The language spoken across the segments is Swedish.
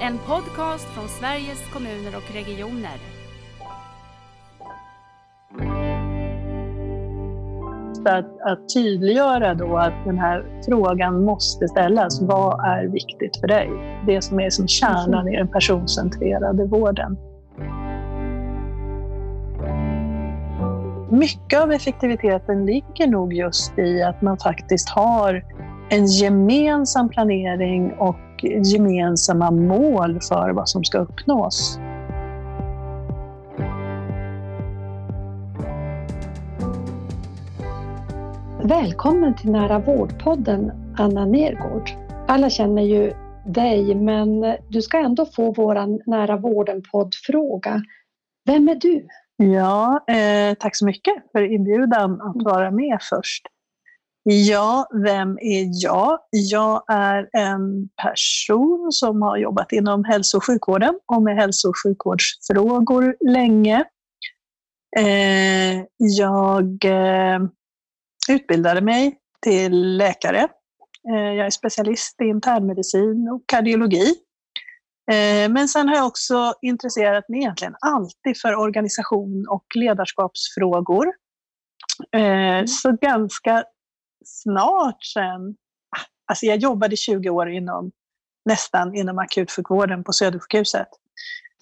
En podcast från Sveriges kommuner och regioner. Att, att tydliggöra då att den här frågan måste ställas. Vad är viktigt för dig? Det som är som kärnan i den personcentrerade vården. Mycket av effektiviteten ligger nog just i att man faktiskt har en gemensam planering och gemensamma mål för vad som ska uppnås. Välkommen till Nära vårdpodden, Anna Nergård. Alla känner ju dig, men du ska ändå få vår Nära vården-poddfråga. Vem är du? Ja, eh, tack så mycket för inbjudan att vara med först. Ja, vem är jag? Jag är en person som har jobbat inom hälso och sjukvården och med hälso och sjukvårdsfrågor länge. Eh, jag eh, utbildade mig till läkare. Eh, jag är specialist i internmedicin och kardiologi. Men sen har jag också intresserat mig egentligen alltid för organisation och ledarskapsfrågor. Så ganska snart sen, alltså jag jobbade 20 år inom, nästan inom akutsjukvården på Södersjukhuset.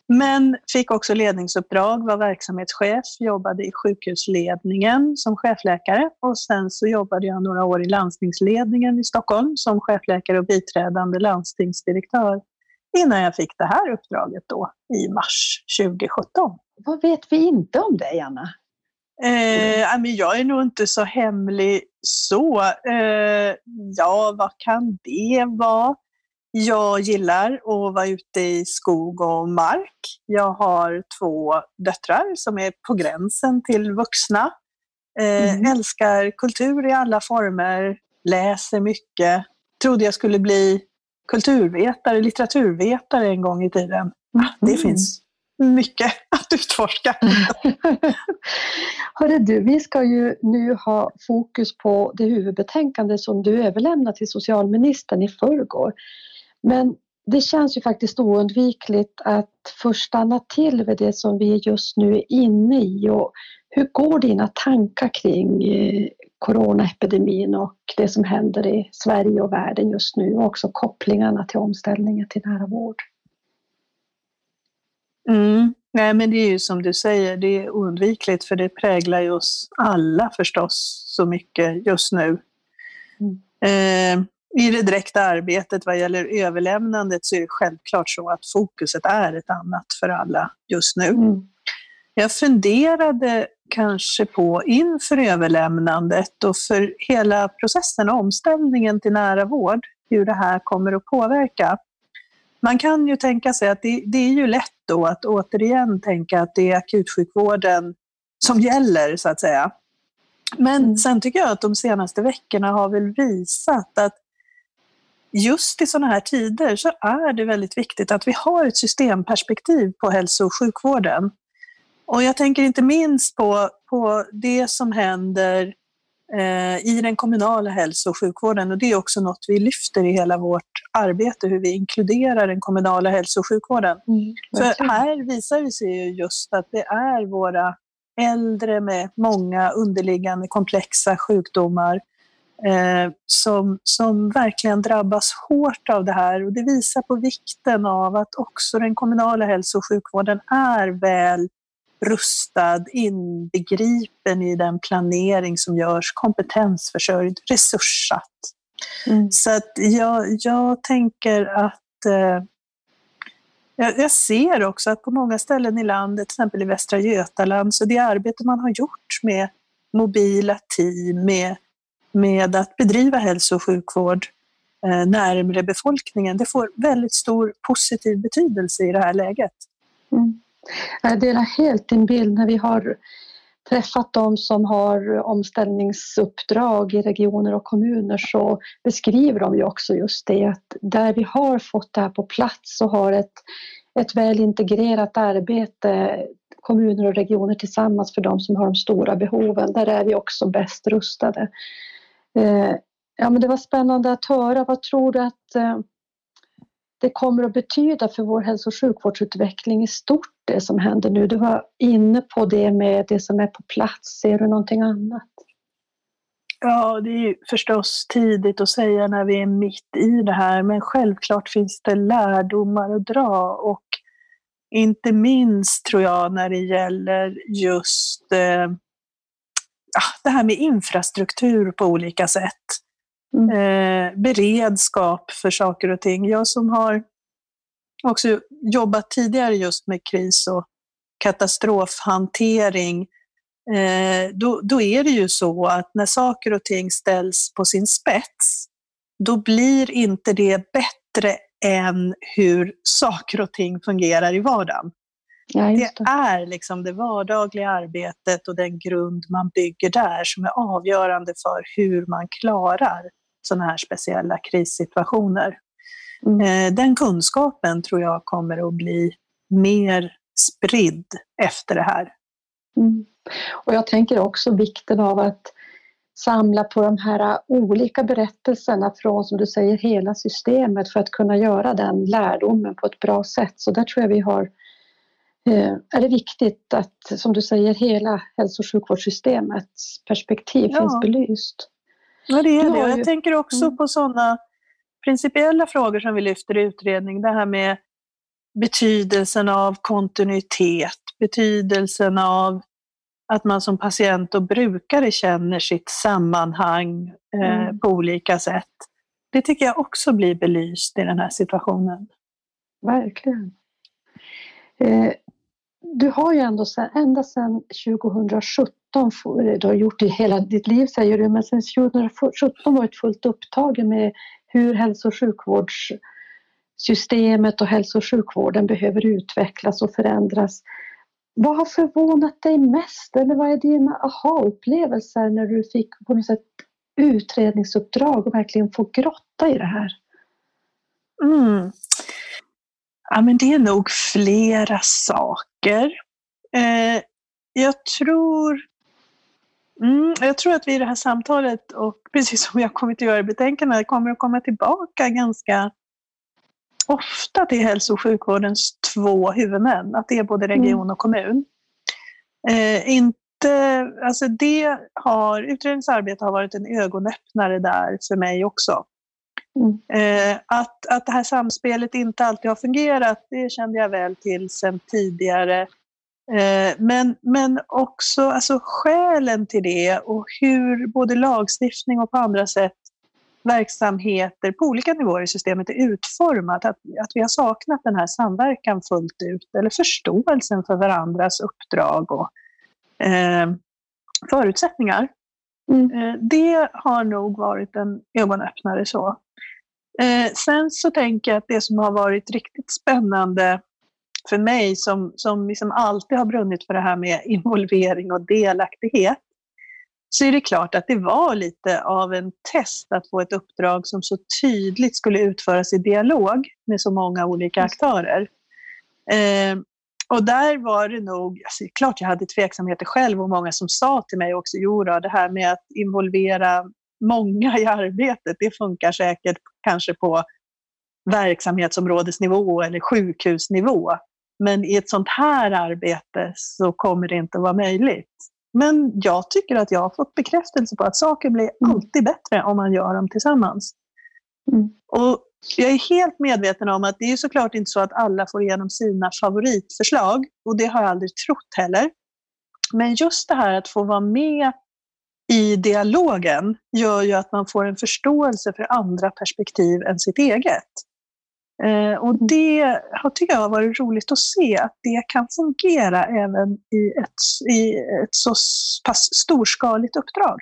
Men fick också ledningsuppdrag, var verksamhetschef, jobbade i sjukhusledningen som chefläkare och sen så jobbade jag några år i landstingsledningen i Stockholm som chefläkare och biträdande landstingsdirektör innan jag fick det här uppdraget då i mars 2017. Vad vet vi inte om dig, Anna? Eh, jag är nog inte så hemlig så. Eh, ja, vad kan det vara? Jag gillar att vara ute i skog och mark. Jag har två döttrar som är på gränsen till vuxna. Eh, mm. Älskar kultur i alla former, läser mycket. Trodde jag skulle bli kulturvetare, litteraturvetare en gång i tiden. Det mm. finns mycket att utforska. Hörru du, vi ska ju nu ha fokus på det huvudbetänkande som du överlämnade till socialministern i förrgår. Men det känns ju faktiskt oundvikligt att först stanna till vid det som vi just nu är inne i. Och hur går dina tankar kring eh, coronaepidemin och det som händer i Sverige och världen just nu och också kopplingarna till omställningen till nära vård? Mm. Nej, men det är ju som du säger, det är oundvikligt för det präglar ju oss alla förstås så mycket just nu. Mm. Eh, I det direkta arbetet vad gäller överlämnandet så är det självklart så att fokuset är ett annat för alla just nu. Mm. Jag funderade kanske på inför överlämnandet och för hela processen och omställningen till nära vård, hur det här kommer att påverka. Man kan ju tänka sig att det, det, är ju lätt då att återigen tänka att det är akutsjukvården som gäller, så att säga. Men mm. sen tycker jag att de senaste veckorna har väl visat att just i sådana här tider så är det väldigt viktigt att vi har ett systemperspektiv på hälso och sjukvården. Och jag tänker inte minst på, på det som händer i den kommunala hälso och sjukvården. Och det är också något vi lyfter i hela vårt arbete, hur vi inkluderar den kommunala hälso och sjukvården. Mm, För här visar det sig ju just att det är våra äldre med många underliggande komplexa sjukdomar eh, som, som verkligen drabbas hårt av det här. Och det visar på vikten av att också den kommunala hälso och sjukvården är väl rustad, inbegripen i den planering som görs, kompetensförsörjd, resurssatt. Mm. Så att jag, jag tänker att eh, jag, ser också att på många ställen i landet, till exempel i Västra Götaland, så det arbete man har gjort med mobila team, med, med att bedriva hälso och sjukvård eh, närmare befolkningen, det får väldigt stor positiv betydelse i det här läget. Mm. Eh, Jag delar helt din bild när vi har träffat de som har omställningsuppdrag i regioner och kommuner så beskriver de ju också just det att där vi har fått det här på plats och har ett, ett väl integrerat arbete kommuner och regioner tillsammans för de som har de stora behoven. Där är vi också bäst rustade. Eh, ja, men det var spännande att höra. Vad tror du att eh, det kommer att betyda för vår hälso och sjukvårdsutveckling i stort det som händer nu? Du var inne på det med det som är på plats. Ser du någonting annat? Ja, det är ju förstås tidigt att säga när vi är mitt i det här, men självklart finns det lärdomar att dra och inte minst tror jag när det gäller just eh, det här med infrastruktur på olika sätt. Mm. Eh, beredskap för saker och ting. Jag som har också jobbat tidigare just med kris och katastrofhantering, eh, då, då är det ju så att när saker och ting ställs på sin spets, då blir inte det bättre än hur saker och ting fungerar i vardagen. Ja, det. det. är liksom det vardagliga arbetet och den grund man bygger där som är avgörande för hur man klarar sådana här speciella krissituationer. Mm. Eh, den kunskapen tror jag kommer att bli mer spridd efter det här. Mm. Och jag tänker också vikten av att samla på de här olika berättelserna från, som du säger, hela systemet för att kunna göra den lärdomen på ett bra sätt. Så där tror jag vi har eh, är det viktigt att, som du säger, hela hälso och sjukvårdssystemets perspektiv ja. finns belyst. Ja, det är det. Jag tänker också mm. på sådana principiella frågor som vi lyfter i utredning. Det här med betydelsen av kontinuitet, betydelsen av att man som patient och brukare känner sitt sammanhang eh, mm. på olika sätt. Det tycker jag också blir belyst i den här situationen. Verkligen. Eh, du har ju ändå sen, ända sedan 2017, Eh, du har gjort det hela ditt liv säger du, men sedan 2017 varit fullt upptagen med hur hälso och sjukvårdssystemet och hälso och sjukvården behöver utvecklas och förändras. Vad har förvånat dig mest eller vad är dina aha-upplevelser när du fick på något sätt utredningsuppdrag och verkligen få grotta i det här? Mm. Ja, men det är nog flera saker. Eh, jag tror Mm, jag tror att vi i det här samtalet, och precis som har kommit att göra i betänkandet, kommer att komma tillbaka ganska ofta till hälso och sjukvårdens två huvudmän, att det är både mm. region och kommun. Eh, inte, alltså det har, utredningsarbete har varit en ögonöppnare där för mig också. Mm. Eh, att, att det här samspelet inte alltid har fungerat, det kände jag väl till sedan tidigare. Eh, men, men också alltså skälen till det och hur både lagstiftning och på andra sätt verksamheter på olika nivåer i systemet är utformat. Att, att vi har saknat den här samverkan fullt ut eller förståelsen för varandras uppdrag och eh, förutsättningar. Mm. Eh, det har nog varit en ögonöppnare så. Eh, sen så tänker jag att det som har varit riktigt spännande för mig som, som liksom alltid har brunnit för det här med involvering och delaktighet, så är det klart att det var lite av en test att få ett uppdrag som så tydligt skulle utföras i dialog med så många olika aktörer. Eh, och där var det nog, alltså, klart jag hade tveksamheter själv och många som sa till mig också, jo då, det här med att involvera många i arbetet, det funkar säkert kanske på verksamhetsområdesnivå eller sjukhusnivå. Men i ett sånt här arbete så kommer det inte vara möjligt. Men jag tycker att jag har fått bekräftelse på att saker blir mm. alltid bättre om man gör dem tillsammans. Mm. Och jag är helt medveten om att det är såklart inte så att alla får igenom sina favoritförslag och det har jag aldrig trott heller. Men just det här att få vara med i dialogen gör ju att man får en förståelse för andra perspektiv än sitt eget. Eh, och det har, tycker jag har varit roligt att se, att det kan fungera även i ett, i ett så pass storskaligt uppdrag.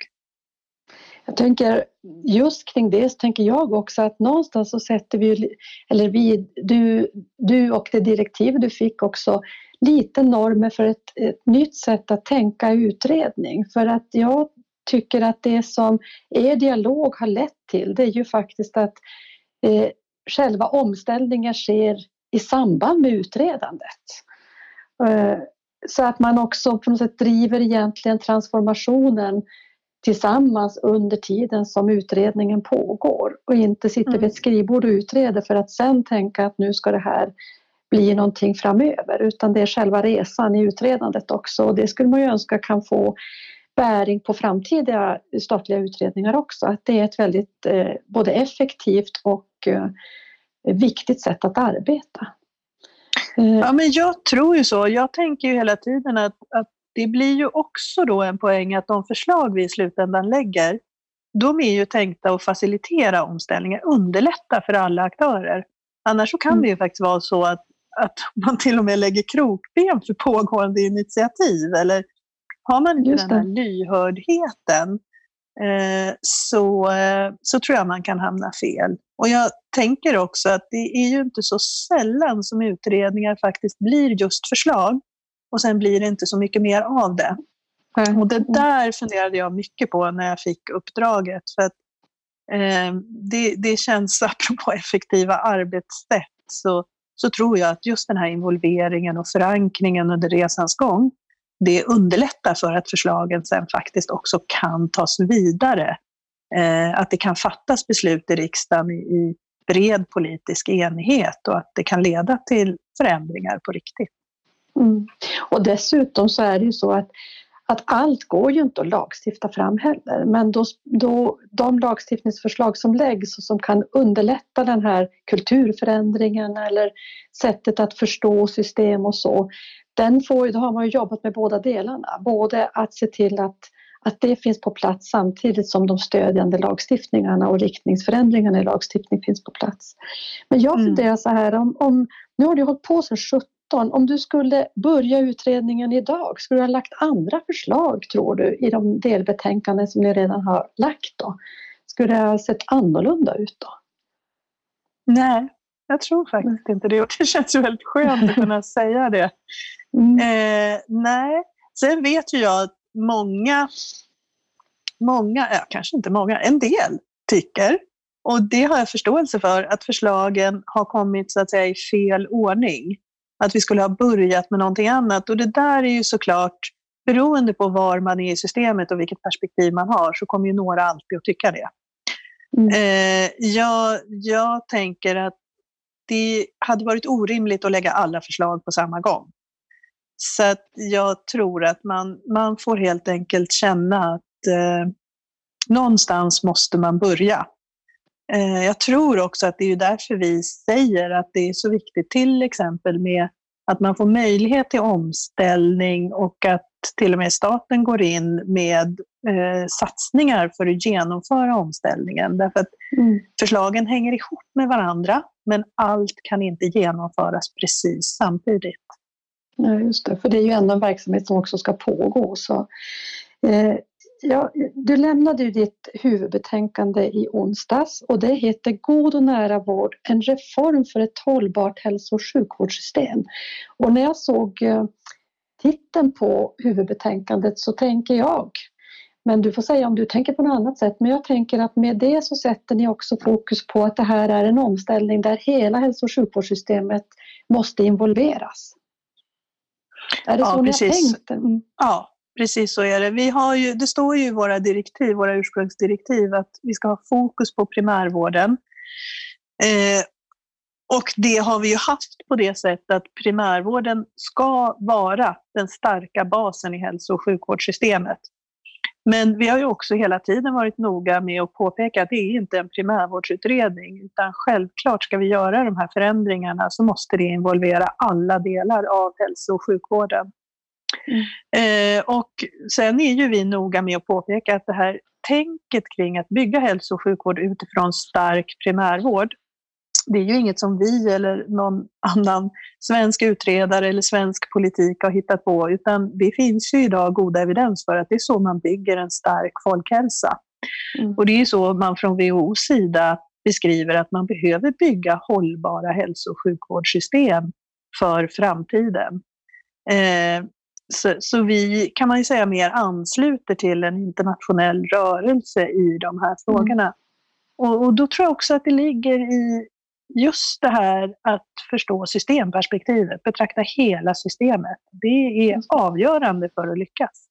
Jag tänker just kring det så tänker jag också att någonstans så sätter vi, eller vi, du, du och det direktiv du fick också lite normer för ett, ett nytt sätt att tänka utredning. För att jag tycker att det som er dialog har lett till det är ju faktiskt att eh, själva omställningen sker i samband med utredandet. Eh, så att man också på något sätt driver egentligen transformationen tillsammans under tiden som utredningen pågår och inte sitter vid ett skrivbord och utreder för att sen tänka att nu ska det här bli någonting framöver utan det är själva resan i utredandet också och det skulle man ju önska kan få bäring på framtida statliga utredningar också. Att det är ett väldigt eh, både effektivt och eh, viktigt sätt att arbeta. Eh. Ja, men jag tror ju så. Jag tänker ju hela tiden att, att det blir ju också då en poäng att de förslag vi i slutändan lägger, de är ju tänkta att facilitera omställningar, underlätta för alla aktörer. Annars så kan mm. det ju faktiskt vara så att, att man till och med lägger krokben för pågående initiativ eller har man inte den här lyhördheten eh, så, eh, så tror jag man kan hamna fel. Och jag tänker också att det är ju inte så sällan som utredningar faktiskt blir just förslag och sen blir det inte så mycket mer av det. Mm. Och det där funderade jag mycket på när jag fick uppdraget. För att, eh, det, det känns, apropå effektiva arbetssätt, så, så tror jag att just den här involveringen och förankringen under resans gång det underlättar för att förslagen sen faktiskt också kan tas vidare. Eh, att det kan fattas beslut i riksdagen i bred politisk enighet och att det kan leda till förändringar på riktigt. Mm. Och dessutom så är det ju så att, att allt går ju inte att lagstifta fram heller men då, då, de lagstiftningsförslag som läggs och som kan underlätta den här kulturförändringen eller sättet att förstå system och så den får, då har man jobbat med båda delarna. Både att se till att, att det finns på plats samtidigt som de stödjande lagstiftningarna och riktningsförändringarna i lagstiftning finns på plats. Men jag mm. funderar så här, om, om, nu har du hållit på sedan 17 om du skulle börja utredningen idag, skulle du ha lagt andra förslag tror du i de delbetänkanden som ni redan har lagt då? Skulle det ha sett annorlunda ut då? Nej, jag tror faktiskt inte det och det känns ju väldigt skönt att kunna säga det. Mm. Eh, nej, sen vet ju jag att många, många, ja, kanske inte många, en del tycker, och det har jag förståelse för, att förslagen har kommit så att säga i fel ordning. Att vi skulle ha börjat med någonting annat. Och det där är ju såklart, beroende på var man är i systemet och vilket perspektiv man har, så kommer ju några alltid att tycka det. Mm. Eh, jag, jag tänker att det hade varit orimligt att lägga alla förslag på samma gång. Så jag tror att man, man får helt enkelt känna att eh, någonstans måste man börja. Eh, jag tror också att det är därför vi säger att det är så viktigt till exempel med att man får möjlighet till omställning och att till och med staten går in med eh, satsningar för att genomföra omställningen. Därför att mm. förslagen hänger ihop med varandra, men allt kan inte genomföras precis samtidigt. Ja, just det, för det är ju ändå en verksamhet som också ska pågå. Så, eh, ja, du lämnade ju ditt huvudbetänkande i onsdags och det heter God och nära vård, en reform för ett hållbart hälso och sjukvårdssystem. Och när jag såg eh, titeln på huvudbetänkandet så tänker jag men du får säga om du tänker på något annat sätt. Men jag tänker att med det så sätter ni också fokus på att det här är en omställning där hela hälso och sjukvårdssystemet måste involveras. Är det ja, så precis. ni har tänkt? Mm. Ja, precis så är det. Vi har ju, det står ju i våra direktiv, våra ursprungsdirektiv att vi ska ha fokus på primärvården. Eh, och det har vi ju haft på det sättet att primärvården ska vara den starka basen i hälso och sjukvårdssystemet. Men vi har ju också hela tiden varit noga med att påpeka att det är inte en primärvårdsutredning utan självklart ska vi göra de här förändringarna så måste det involvera alla delar av hälso och sjukvården. Mm. Eh, och sen är ju vi noga med att påpeka att det här tänket kring att bygga hälso och sjukvård utifrån stark primärvård det är ju inget som vi eller någon annan svensk utredare eller svensk politik har hittat på, utan det finns ju idag goda evidens för att det är så man bygger en stark folkhälsa. Mm. Och det är så man från WHOs sida beskriver att man behöver bygga hållbara hälso och sjukvårdssystem för framtiden. Eh, så, så, vi kan man ju säga mer ansluter till en internationell rörelse i de här frågorna. Mm. Och, och, då tror jag också att det ligger i just det här att förstå systemperspektivet, betrakta hela systemet, det är avgörande för att lyckas.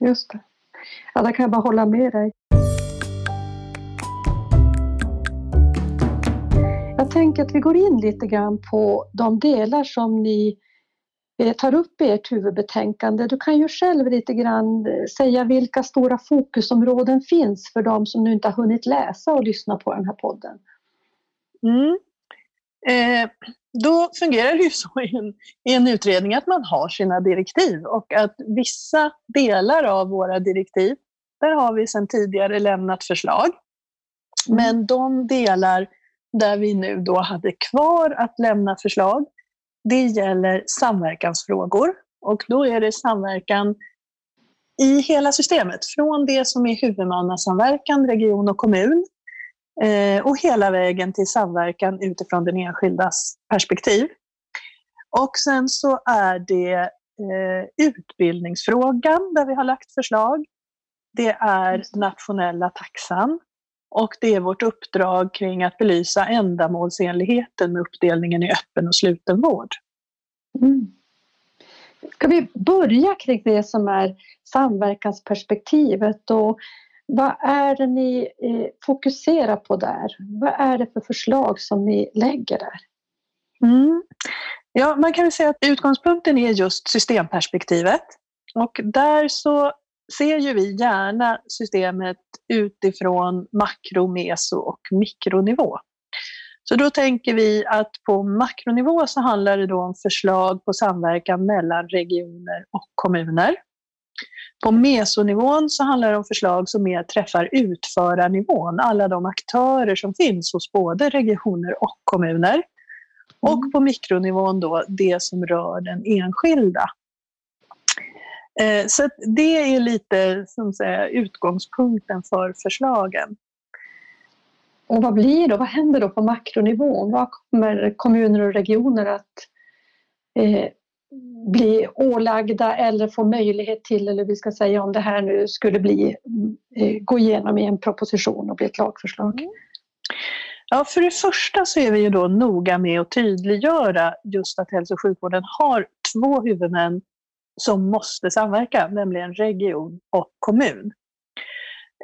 Just det. Ja, där kan jag bara hålla med dig. Jag tänker att vi går in lite grann på de delar som ni eh, tar upp i ert huvudbetänkande. Du kan ju själv lite grann eh, säga vilka stora fokusområden finns för de som nu inte har hunnit läsa och lyssna på den här podden. Mm. Eh, då fungerar det ju så i en, i en utredning att man har sina direktiv och att vissa delar av våra direktiv, där har vi sedan tidigare lämnat förslag. Mm. Men de delar där vi nu då hade kvar att lämna förslag, det gäller samverkansfrågor. Och då är det samverkan i hela systemet, från det som är huvudmannasamverkan, region och kommun, och hela vägen till samverkan utifrån den enskildas perspektiv. Och sen så är det eh, utbildningsfrågan där vi har lagt förslag. Det är nationella taxan och det är vårt uppdrag kring att belysa ändamålsenligheten med uppdelningen i öppen och sluten vård. Mm. Ska vi börja kring det som är samverkansperspektivet och vad är det ni eh, fokuserar på där? Vad är det för förslag som ni lägger där? Mm. Ja, man kan väl säga att utgångspunkten är just systemperspektivet. Och där så ser ju vi gärna systemet utifrån makro-, meso och mikronivå. Så då tänker vi att på makronivå så handlar det då om förslag på samverkan mellan regioner och kommuner. På mesonivån så handlar det om förslag som mer träffar utförarnivån, alla de aktörer som finns hos både regioner och kommuner. Mm. Och på mikronivån då det som rör den enskilda. Eh, så det är lite som säga, utgångspunkten för förslagen. Och vad blir då? Vad händer då på makronivån? Vad kommer kommuner och regioner att eh, bli ålagda eller få möjlighet till, eller vi ska säga om det här nu skulle bli, eh, gå igenom i en proposition och bli ett lagförslag? Mm. Ja, för det första så är vi ju då noga med att tydliggöra just att hälso och sjukvården har två huvudmän som måste samverka, nämligen region och kommun.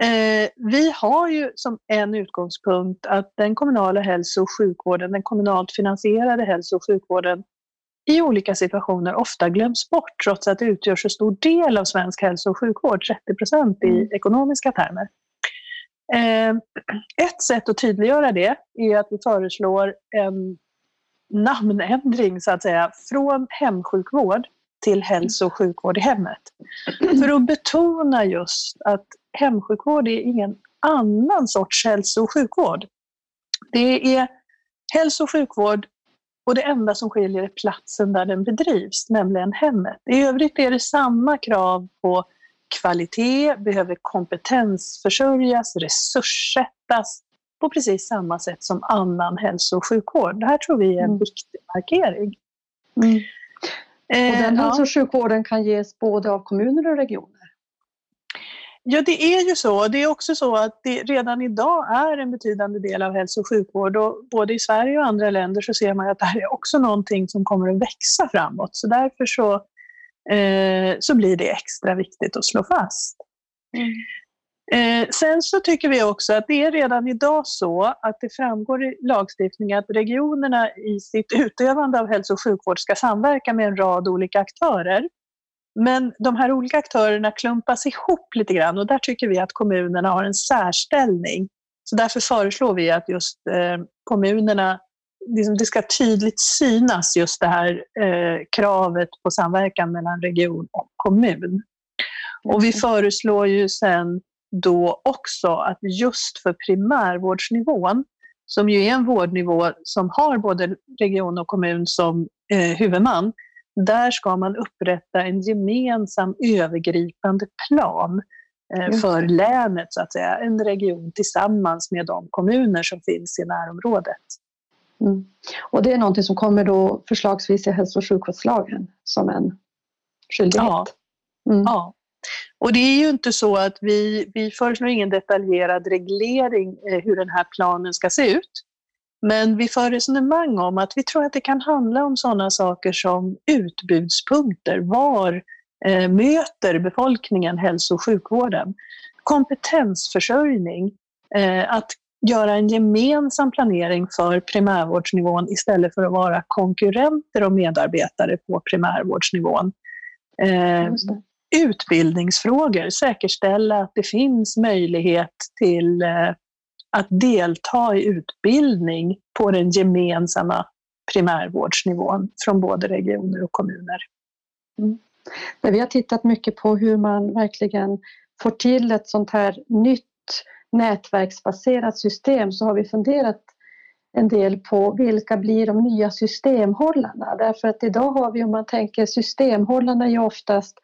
Eh, vi har ju som en utgångspunkt att den kommunala hälso och sjukvården, den kommunalt finansierade hälso och sjukvården i olika situationer ofta glöms bort trots att det utgör så stor del av svensk hälso och sjukvård, 30 procent i mm. ekonomiska termer. Eh, ett sätt att tydliggöra det är att vi föreslår en namnändring så att säga från hemsjukvård till hälso och sjukvård i hemmet. För att betona just att hemsjukvård är ingen annan sorts hälso och sjukvård. Det är hälso och sjukvård och det enda som skiljer är platsen där den bedrivs, nämligen hemmet. I övrigt är det samma krav på kvalitet, behöver kompetensförsörjas, resurssättas på precis samma sätt som annan hälso och sjukvård. Det här tror vi är en mm. viktig markering. Mm. Eh, och den hälso och sjukvården kan ges både av kommuner och regioner? Ja, det är ju så. Det är också så att det redan idag är en betydande del av hälso och sjukvård och både i Sverige och andra länder så ser man att det här är också någonting som kommer att växa framåt. Så därför så, eh, så blir det extra viktigt att slå fast. Mm. Eh, sen så tycker vi också att det är redan idag så att det framgår i lagstiftningen att regionerna i sitt utövande av hälso och sjukvård ska samverka med en rad olika aktörer. Men de här olika aktörerna klumpas ihop lite grann och där tycker vi att kommunerna har en särställning. Så därför föreslår vi att just eh, kommunerna, liksom, det ska tydligt synas just det här eh, kravet på samverkan mellan region och kommun. Och vi föreslår ju sen då också att just för primärvårdsnivån, som ju är en vårdnivå som har både region och kommun som eh, huvudman, där ska man upprätta en gemensam övergripande plan eh, för länet, så att säga. En region tillsammans med de kommuner som finns i närområdet. Mm. Och det är någonting som kommer då förslagsvis i hälso och sjukvårdslagen som en skyldighet? Ja. Mm. ja. Och det är ju inte så att vi, vi föreslår ingen detaljerad reglering eh, hur den här planen ska se ut. Men vi för resonemang om att vi tror att det kan handla om sådana saker som utbudspunkter. Var eh, möter befolkningen, hälso och sjukvården. Kompetensförsörjning, eh, att göra en gemensam planering för primärvårdsnivån istället för att vara konkurrenter och medarbetare på primärvårdsnivån. Eh, utbildningsfrågor, säkerställa att det finns möjlighet till eh, att delta i utbildning på den gemensamma primärvårdsnivån från både regioner och kommuner. Mm. Vi har tittat mycket på hur man verkligen får till ett sånt här nytt nätverksbaserat system så har vi funderat en del på vilka blir de nya systemhållarna? Därför att idag har vi, om man tänker systemhållarna är ju oftast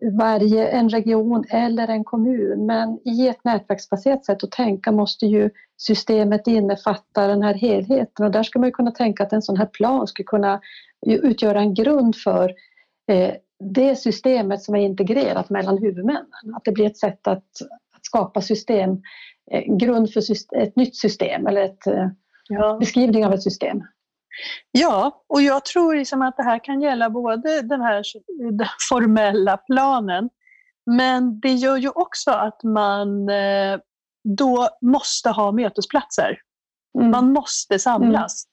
varje, en region eller en kommun men i ett nätverksbaserat sätt att tänka måste ju systemet innefatta den här helheten och där ska man kunna tänka att en sån här plan skulle kunna utgöra en grund för eh, det systemet som är integrerat mellan huvudmännen. Att det blir ett sätt att, att skapa system, eh, grund för system, ett nytt system eller ett, eh, ja. beskrivning av ett system. Ja, och jag tror liksom att det här kan gälla både den här den formella planen, men det gör ju också att man eh, då måste ha mötesplatser. Mm. Man måste samlas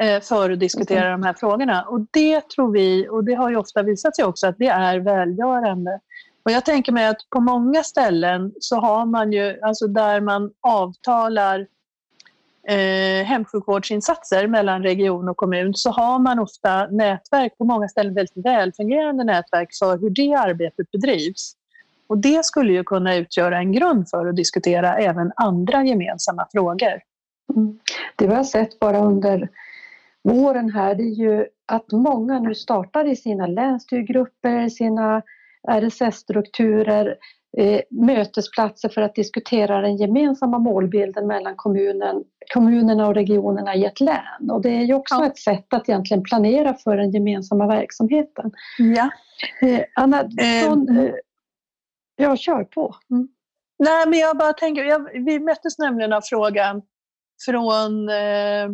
mm. för att diskutera mm. de här frågorna. Och det tror vi, och det har ju ofta visat sig också, att det är välgörande. Och jag tänker mig att på många ställen så har man ju, alltså där man avtalar eh, hemsjukvårdsinsatser mellan region och kommun så har man ofta nätverk, på många ställen väldigt välfungerande nätverk för hur det arbetet bedrivs. Och det skulle ju kunna utgöra en grund för att diskutera även andra gemensamma frågor. Mm. Det vi har sett bara under våren här det är ju att många nu startar i sina länsstyrgrupper, sina RSS-strukturer mötesplatser för att diskutera den gemensamma målbilden mellan kommunen, kommunerna och regionerna i ett län. Och det är ju också ja. ett sätt att egentligen planera för den gemensamma verksamheten. Ja. Eh, Anna, sån, eh, ja, kör på. Mm. Nej, men jag bara tänker, jag, vi möttes nämligen av frågan från, eh,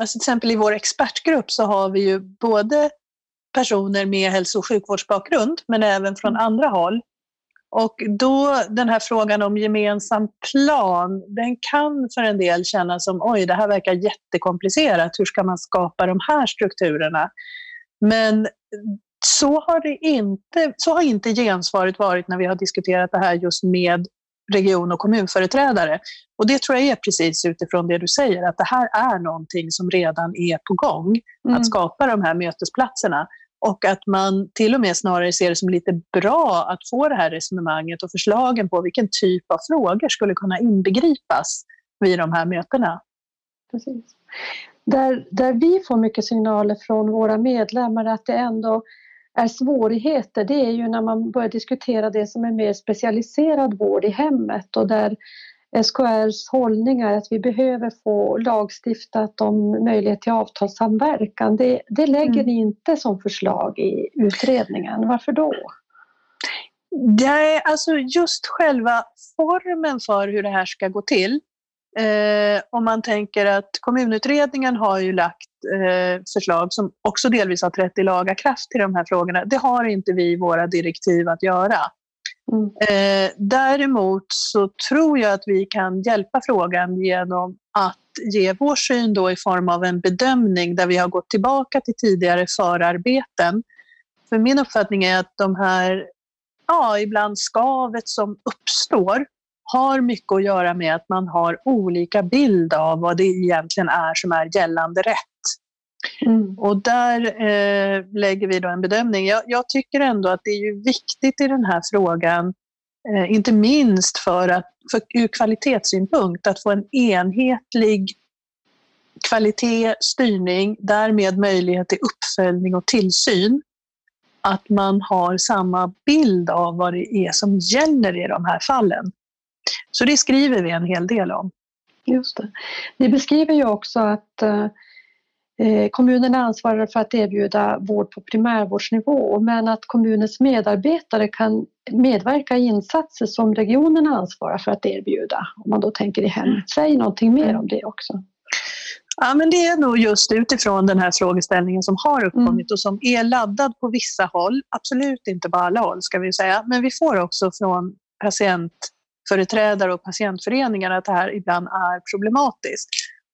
alltså till exempel i vår expertgrupp så har vi ju både personer med hälso och sjukvårdsbakgrund men även från mm. andra håll och då den här frågan om gemensam plan, den kan för en del kännas som oj, det här verkar jättekomplicerat. Hur ska man skapa de här strukturerna? Men så har, det inte, så har inte gensvaret varit när vi har diskuterat det här just med region och kommunföreträdare. Och det tror jag är precis utifrån det du säger, att det här är någonting som redan är på gång, mm. att skapa de här mötesplatserna. Och att man till och med snarare ser det som lite bra att få det här resonemanget och förslagen på vilken typ av frågor skulle kunna inbegripas vid de här mötena. Precis. Där, där vi får mycket signaler från våra medlemmar att det ändå är svårigheter, det är ju när man börjar diskutera det som är mer specialiserad vård i hemmet och där SKRs hållning är att vi behöver få lagstiftat om möjlighet till avtalssamverkan. Det, det lägger mm. ni inte som förslag i utredningen. Varför då? Nej, alltså just själva formen för hur det här ska gå till. Eh, om man tänker att kommunutredningen har ju lagt eh, förslag som också delvis har trätt i laga kraft till de här frågorna. Det har inte vi i våra direktiv att göra. Mm. Eh, däremot så tror jag att vi kan hjälpa frågan genom att ge vår syn då i form av en bedömning där vi har gått tillbaka till tidigare förarbeten. För min uppfattning är att de här, ja, ibland skavet som uppstår har mycket att göra med att man har olika bild av vad det egentligen är som är gällande rätt. Mm. Och där eh, lägger vi då en bedömning. Jag, jag, tycker ändå att det är ju viktigt i den här frågan, eh, inte minst för att, för, ur kvalitetssynpunkt, att få en enhetlig kvalitet, styrning, därmed möjlighet till uppföljning och tillsyn. Att man har samma bild av vad det är som gäller i de här fallen. Så det skriver vi en hel del om. Just det. Ni beskriver ju också att eh, kommunen ansvarar för att erbjuda vård på primärvårdsnivå men att kommunens medarbetare kan medverka i insatser som regionen ansvarar för att erbjuda. Om man då tänker i hemmet. Säg någonting mer om det också. Ja, men det är nog just utifrån den här frågeställningen som har uppkommit mm. och som är laddad på vissa håll. Absolut inte på alla håll, ska vi säga. Men vi får också från patientföreträdare och patientföreningar att det här ibland är problematiskt.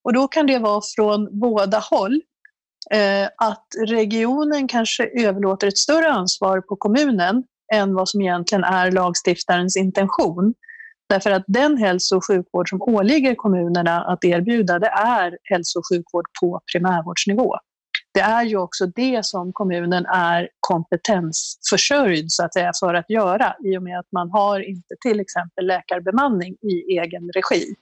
Och då kan det vara från båda håll. Eh, att regionen kanske överlåter ett större ansvar på kommunen än vad som egentligen är lagstiftarens intention. Därför att den hälso och sjukvård som åligger kommunerna att erbjuda, det är hälso och sjukvård på primärvårdsnivå. Det är ju också det som kommunen är kompetensförsörjd så att säga, för att göra i och med att man har inte till exempel läkarbemanning i egen regi.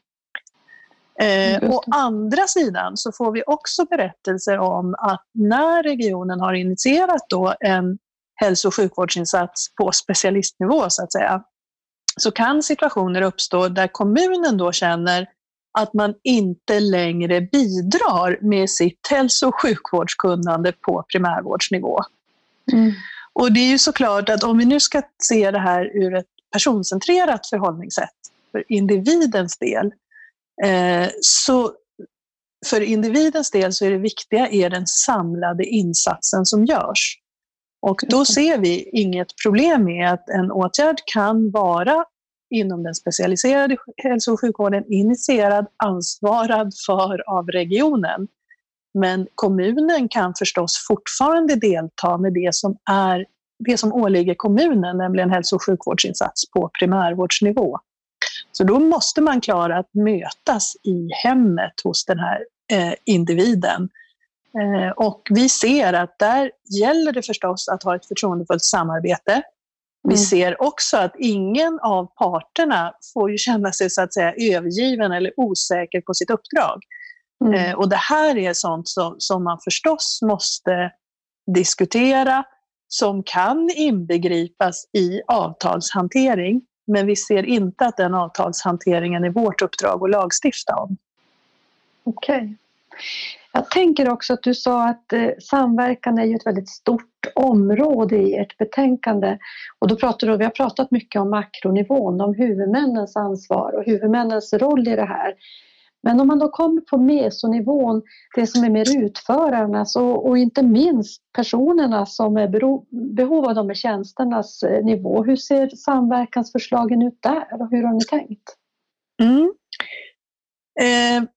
Eh, å andra sidan så får vi också berättelser om att när regionen har initierat då en hälso och sjukvårdsinsats på specialistnivå så att säga, så kan situationer uppstå där kommunen då känner att man inte längre bidrar med sitt hälso och sjukvårdskunnande på primärvårdsnivå. Mm. Och det är ju såklart att om vi nu ska se det här ur ett personcentrerat förhållningssätt för individens del, så för individens del så är det viktiga är den samlade insatsen som görs. Och då ser vi inget problem med att en åtgärd kan vara inom den specialiserade hälso och sjukvården initierad, ansvarad för av regionen. Men kommunen kan förstås fortfarande delta med det som, är, det som åligger kommunen, nämligen hälso och sjukvårdsinsats på primärvårdsnivå. Så då måste man klara att mötas i hemmet hos den här eh, individen Eh, och vi ser att där gäller det förstås att ha ett förtroendefullt samarbete. Vi mm. ser också att ingen av parterna får ju känna sig så att säga övergiven eller osäker på sitt uppdrag. Mm. Eh, och det här är sånt som, som man förstås måste diskutera, som kan inbegripas i avtalshantering. Men vi ser inte att den avtalshanteringen är vårt uppdrag att lagstifta om. Okej. Okay. Jag tänker också att du sa att eh, samverkan är ju ett väldigt stort område i ert betänkande. Och då pratar du, vi har pratat mycket om makronivån, om huvudmännens ansvar och huvudmännens roll i det här. Men om man då kommer på mesonivån, det som är mer utförarnas och, och inte minst personerna som är bero, behov av de här tjänsternas eh, nivå. Hur ser samverkansförslagen ut där och hur har ni tänkt? Mm. Eh,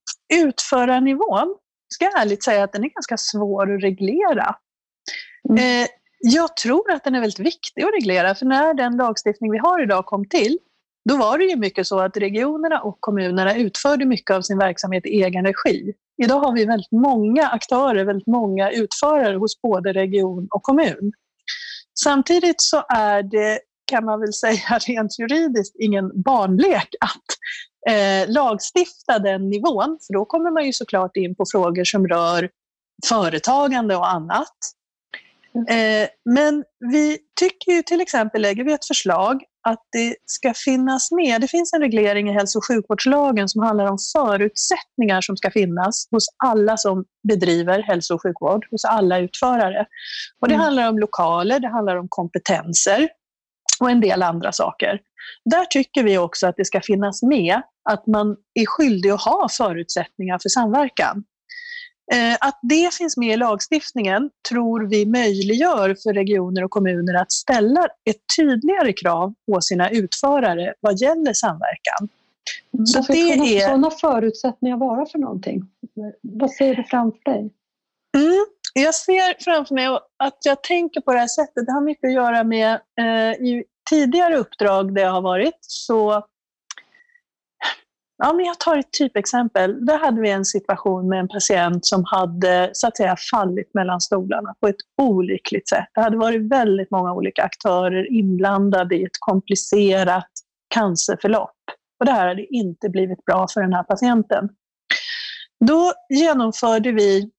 utförarnivån ska jag ärligt säga att den är ganska svår att reglera. Mm. Eh, jag tror att den är väldigt viktig att reglera, för när den lagstiftning vi har idag kom till, då var det ju mycket så att regionerna och kommunerna utförde mycket av sin verksamhet i egen regi. Idag har vi väldigt många aktörer, väldigt många utförare hos både region och kommun. Samtidigt så är det, kan man väl säga rent juridiskt, ingen barnlek att eh, lagstifta den nivån, för då kommer man ju såklart in på frågor som rör företagande och annat. Eh, men vi tycker ju till exempel, lägger vi ett förslag, att det ska finnas med. Det finns en reglering i hälso och sjukvårdslagen som handlar om förutsättningar som ska finnas hos alla som bedriver hälso och sjukvård, hos alla utförare. Och det mm. handlar om lokaler, det handlar om kompetenser och en del andra saker. Där tycker vi också att det ska finnas med att man är skyldig att ha förutsättningar för samverkan. Eh, att det finns med i lagstiftningen tror vi möjliggör för regioner och kommuner att ställa ett tydligare krav på sina utförare vad gäller samverkan. Så Vad det är... sådana förutsättningar vara för någonting? Vad ser du framför dig? Mm, jag ser framför mig att jag tänker på det här sättet. Det har mycket att göra med eh, i tidigare uppdrag där jag har varit så Ja, men jag tar ett typexempel. Där hade vi en situation med en patient som hade så att säga, fallit mellan stolarna på ett olyckligt sätt. Det hade varit väldigt många olika aktörer inblandade i ett komplicerat cancerförlopp. Och det här hade inte blivit bra för den här patienten. Då genomförde vi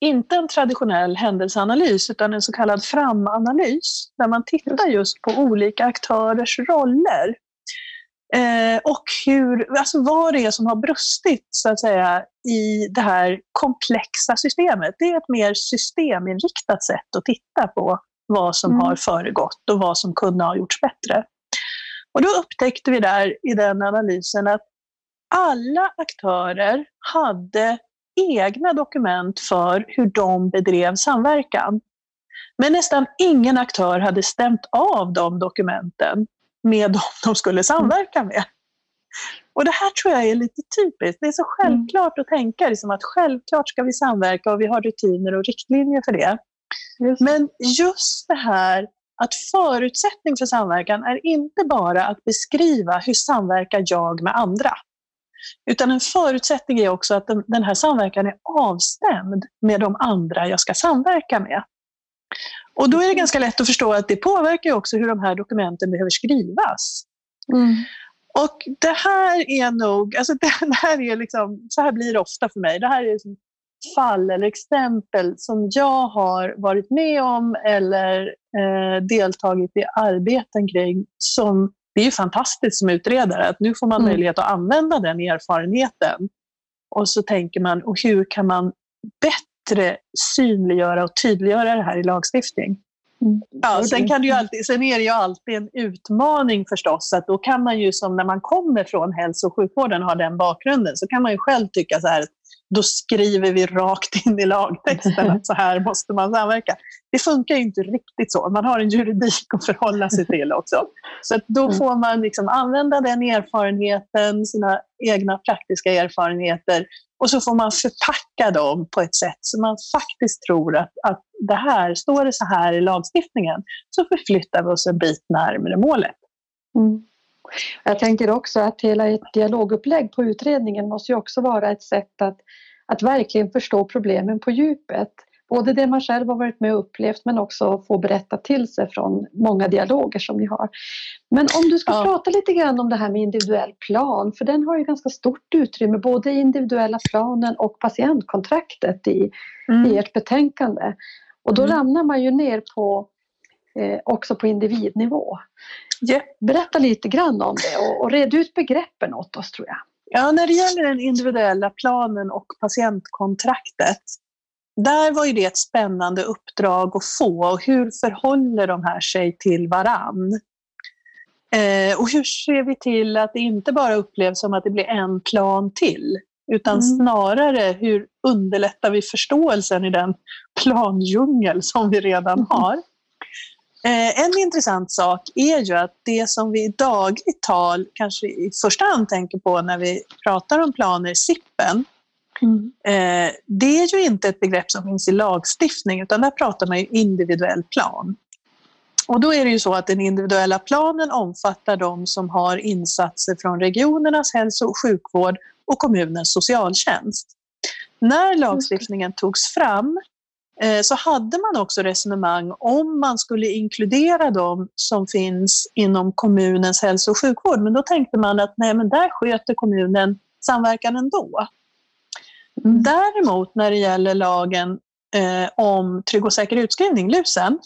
inte en traditionell händelseanalys utan en så kallad framanalys där man tittar just på olika aktörers roller Eh, och hur, alltså vad det är som har brustit så att säga, i det här komplexa systemet. Det är ett mer systeminriktat sätt att titta på vad som mm. har föregått och vad som kunde ha gjorts bättre. Och då upptäckte vi där i den analysen att alla aktörer hade egna dokument för hur de bedrev samverkan. Men nästan ingen aktör hade stämt av de dokumenten med dem de skulle samverka med. Och det här tror jag är lite typiskt. Det är så självklart att tänka liksom att självklart ska vi samverka och vi har rutiner och riktlinjer för det. Just. Men just det här att förutsättning för samverkan är inte bara att beskriva hur samverkar jag med andra. Utan en förutsättning är också att den, den här samverkan är avstämd med de andra jag ska samverka med. Och då är det ganska lätt att förstå att det påverkar också hur de här dokumenten behöver skrivas. Mm. Och det här är nog, alltså det här är liksom, så här blir det ofta för mig. Det här är liksom fall eller exempel som jag har varit med om eller eh, deltagit i arbeten kring som det är fantastiskt som utredare att nu får man mm. möjlighet att använda den erfarenheten. Och så tänker man, och hur kan man bättre synliggöra och tydliggöra det här i lagstiftning? Mm. Ja, sen, kan det ju alltid, sen är det ju alltid en utmaning förstås, att då kan man ju som när man kommer från hälso och sjukvården och har den bakgrunden, så kan man ju själv tycka så här, då skriver vi rakt in i lagtexten att så här måste man samverka. Det funkar ju inte riktigt så. Man har en juridik att förhålla sig till också. Så då mm. får man liksom använda den erfarenheten, sina egna praktiska erfarenheter och så får man förpacka dem på ett sätt så man faktiskt tror att, att det här, står det så här i lagstiftningen så förflyttar vi oss en bit närmare målet. Mm. Jag tänker också att hela ett dialogupplägg på utredningen måste ju också vara ett sätt att, att verkligen förstå problemen på djupet. Både det man själv har varit med och upplevt men också få berätta till sig från många dialoger som ni har. Men om du ska ja. prata lite grann om det här med individuell plan, för den har ju ganska stort utrymme både i individuella planen och patientkontraktet i, mm. i ert betänkande. Och då mm. ramlar man ju ner på eh, också på individnivå. Yeah. Berätta lite grann om det och, och red ut begreppen åt oss tror jag. Ja, när det gäller den individuella planen och patientkontraktet där var ju det ett spännande uppdrag att få. Och hur förhåller de här sig till varann? Eh, och hur ser vi till att det inte bara upplevs som att det blir en plan till? Utan mm. snarare hur underlättar vi förståelsen i den plandjungel som vi redan mm. har? Eh, en intressant sak är ju att det som vi i dagligt tal kanske i första hand tänker på när vi pratar om planer, SIPen, mm. eh, det är ju inte ett begrepp som finns i lagstiftning utan där pratar man ju individuell plan. Och då är det ju så att den individuella planen omfattar de som har insatser från regionernas hälso och sjukvård och kommunens socialtjänst. När lagstiftningen togs fram Eh, så hade man också resonemang om man skulle inkludera dem som finns inom kommunens hälso och sjukvård. Men då tänkte man att nej, men där sköter kommunen samverkan ändå. Däremot när det gäller lagen eh, om trygg och säker utskrivning, LUSen,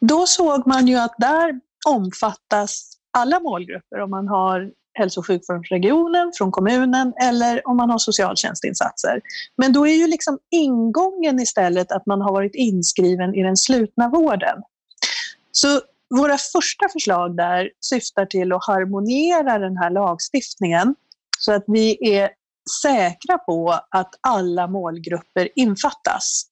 då såg man ju att där omfattas alla målgrupper om man har hälso och sjukvårdsregionen, från kommunen eller om man har socialtjänstinsatser. Men då är ju liksom ingången istället att man har varit inskriven i den slutna vården. Så våra första förslag där syftar till att harmoniera den här lagstiftningen så att vi är säkra på att alla målgrupper infattas.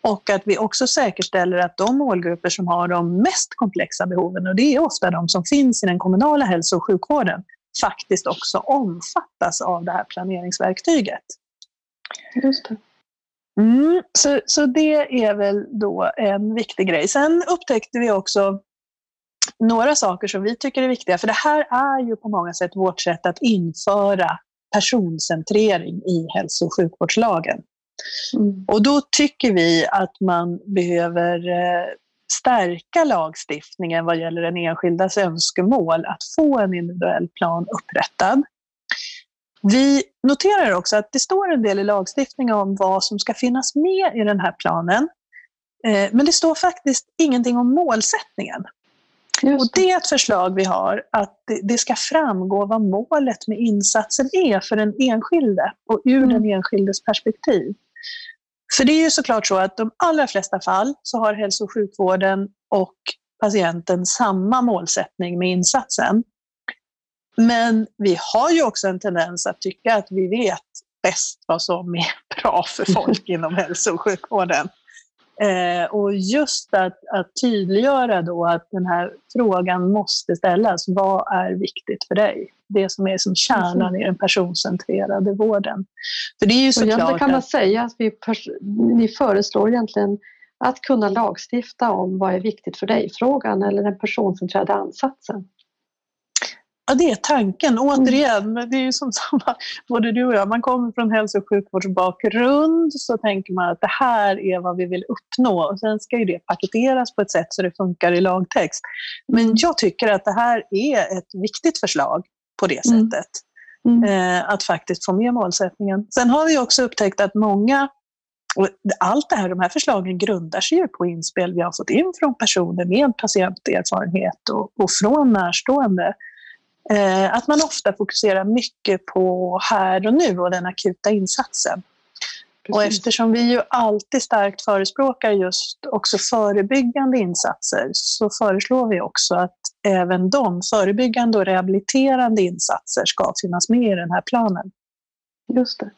Och att vi också säkerställer att de målgrupper som har de mest komplexa behoven, och det är ofta de som finns i den kommunala hälso och sjukvården, faktiskt också omfattas av det här planeringsverktyget. Just det. Mm, så, så det är väl då en viktig grej. Sen upptäckte vi också några saker som vi tycker är viktiga, för det här är ju på många sätt vårt sätt att införa personcentrering i hälso och sjukvårdslagen. Mm. Och då tycker vi att man behöver eh, stärka lagstiftningen vad gäller den enskildas önskemål att få en individuell plan upprättad. Vi noterar också att det står en del i lagstiftningen om vad som ska finnas med i den här planen. Eh, men det står faktiskt ingenting om målsättningen. Det. Och det är ett förslag vi har, att det ska framgå vad målet med insatsen är för den enskilde och ur mm. den enskildes perspektiv. För det är ju såklart så att de allra flesta fall så har hälso och sjukvården och patienten samma målsättning med insatsen. Men vi har ju också en tendens att tycka att vi vet bäst vad som är bra för folk inom hälso och sjukvården. Eh, och just att, att tydliggöra då att den här frågan måste ställas. Vad är viktigt för dig? Det som är som kärnan i den personcentrerade vården. För det är ju såklart kan man säga att vi ni föreslår egentligen att kunna lagstifta om vad är viktigt för dig-frågan eller den personcentrerade ansatsen. Ja, det är tanken. Återigen, det är ju som samma, både du och jag, man kommer från hälso och sjukvårdsbakgrund så tänker man att det här är vad vi vill uppnå. Och sen ska ju det paketeras på ett sätt så det funkar i lagtext. Men jag tycker att det här är ett viktigt förslag på det mm. sättet. Mm. Eh, att faktiskt få med målsättningen. Sen har vi också upptäckt att många och allt det här, de här förslagen grundar sig ju på inspel vi har fått in från personer med patienterfarenhet och, och från närstående. Eh, att man ofta fokuserar mycket på här och nu och den akuta insatsen. Precis. Och eftersom vi ju alltid starkt förespråkar just också förebyggande insatser så föreslår vi också att även de förebyggande och rehabiliterande insatser ska finnas med i den här planen. Just det.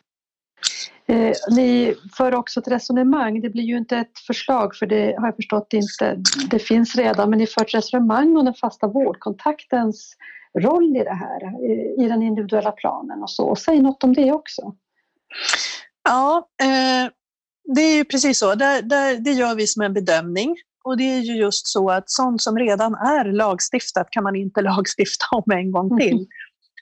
Eh, ni för också ett resonemang, det blir ju inte ett förslag för det har jag förstått inte, det finns redan, men ni för ett resonemang om den fasta vårdkontaktens roll i det här, i den individuella planen och så. Säg något om det också. Ja, eh, det är ju precis så. Det, det, det gör vi som en bedömning. Och det är ju just så att sånt som redan är lagstiftat kan man inte lagstifta om en gång till. Mm.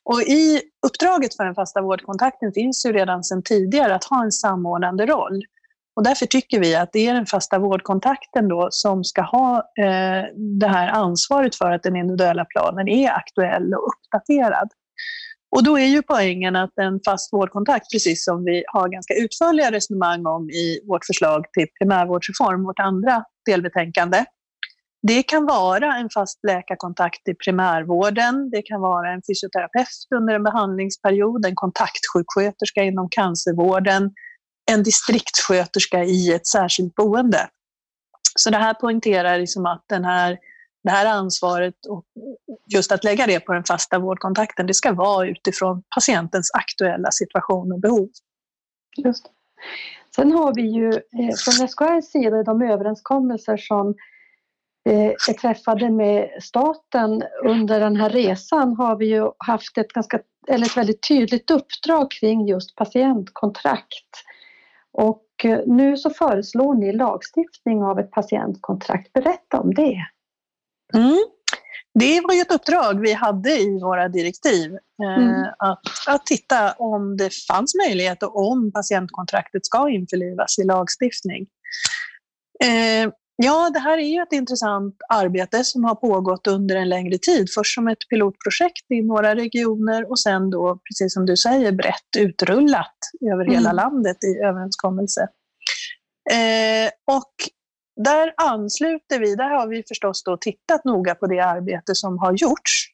Och i uppdraget för den fasta vårdkontakten finns ju redan sedan tidigare att ha en samordnande roll. Och därför tycker vi att det är den fasta vårdkontakten då som ska ha eh, det här ansvaret för att den individuella planen är aktuell och uppdaterad. Och då är ju poängen att en fast vårdkontakt, precis som vi har ganska utförliga resonemang om i vårt förslag till primärvårdsreform, vårt andra delbetänkande, det kan vara en fast läkarkontakt i primärvården, det kan vara en fysioterapeut under en behandlingsperiod, en kontaktsjuksköterska inom cancervården, en distriktssköterska i ett särskilt boende. Så det här poängterar liksom att den här, det här ansvaret och just att lägga det på den fasta vårdkontakten, det ska vara utifrån patientens aktuella situation och behov. Just. Sen har vi ju eh, från SKRs sida de överenskommelser som eh, är träffade med staten under den här resan har vi ju haft ett, ganska, eller ett väldigt tydligt uppdrag kring just patientkontrakt och eh, nu så föreslår ni lagstiftning av ett patientkontrakt. Berätta om det. Mm. Det var ju ett uppdrag vi hade i våra direktiv. Eh, mm. att, att titta om det fanns möjlighet och om patientkontraktet ska införlivas i lagstiftning. Eh, Ja, det här är ju ett intressant arbete som har pågått under en längre tid. Först som ett pilotprojekt i några regioner och sen då, precis som du säger, brett utrullat över mm. hela landet i överenskommelse. Eh, och där ansluter vi, där har vi förstås då tittat noga på det arbete som har gjorts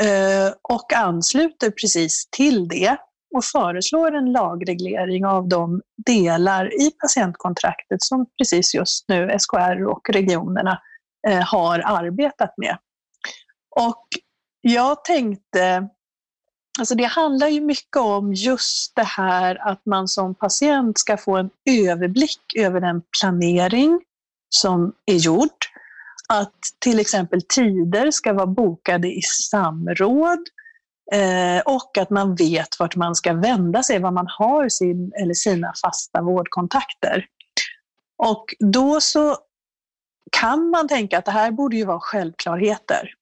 eh, och ansluter precis till det och föreslår en lagreglering av de delar i patientkontraktet som precis just nu SKR och regionerna eh, har arbetat med. Och jag tänkte, alltså det handlar ju mycket om just det här att man som patient ska få en överblick över den planering som är gjord. Att till exempel tider ska vara bokade i samråd Eh, Eh, och att man vet vart man ska vända sig, var man har sin eller sina fasta vårdkontakter. Och då så kan man tänka att det här borde ju vara självklarheter.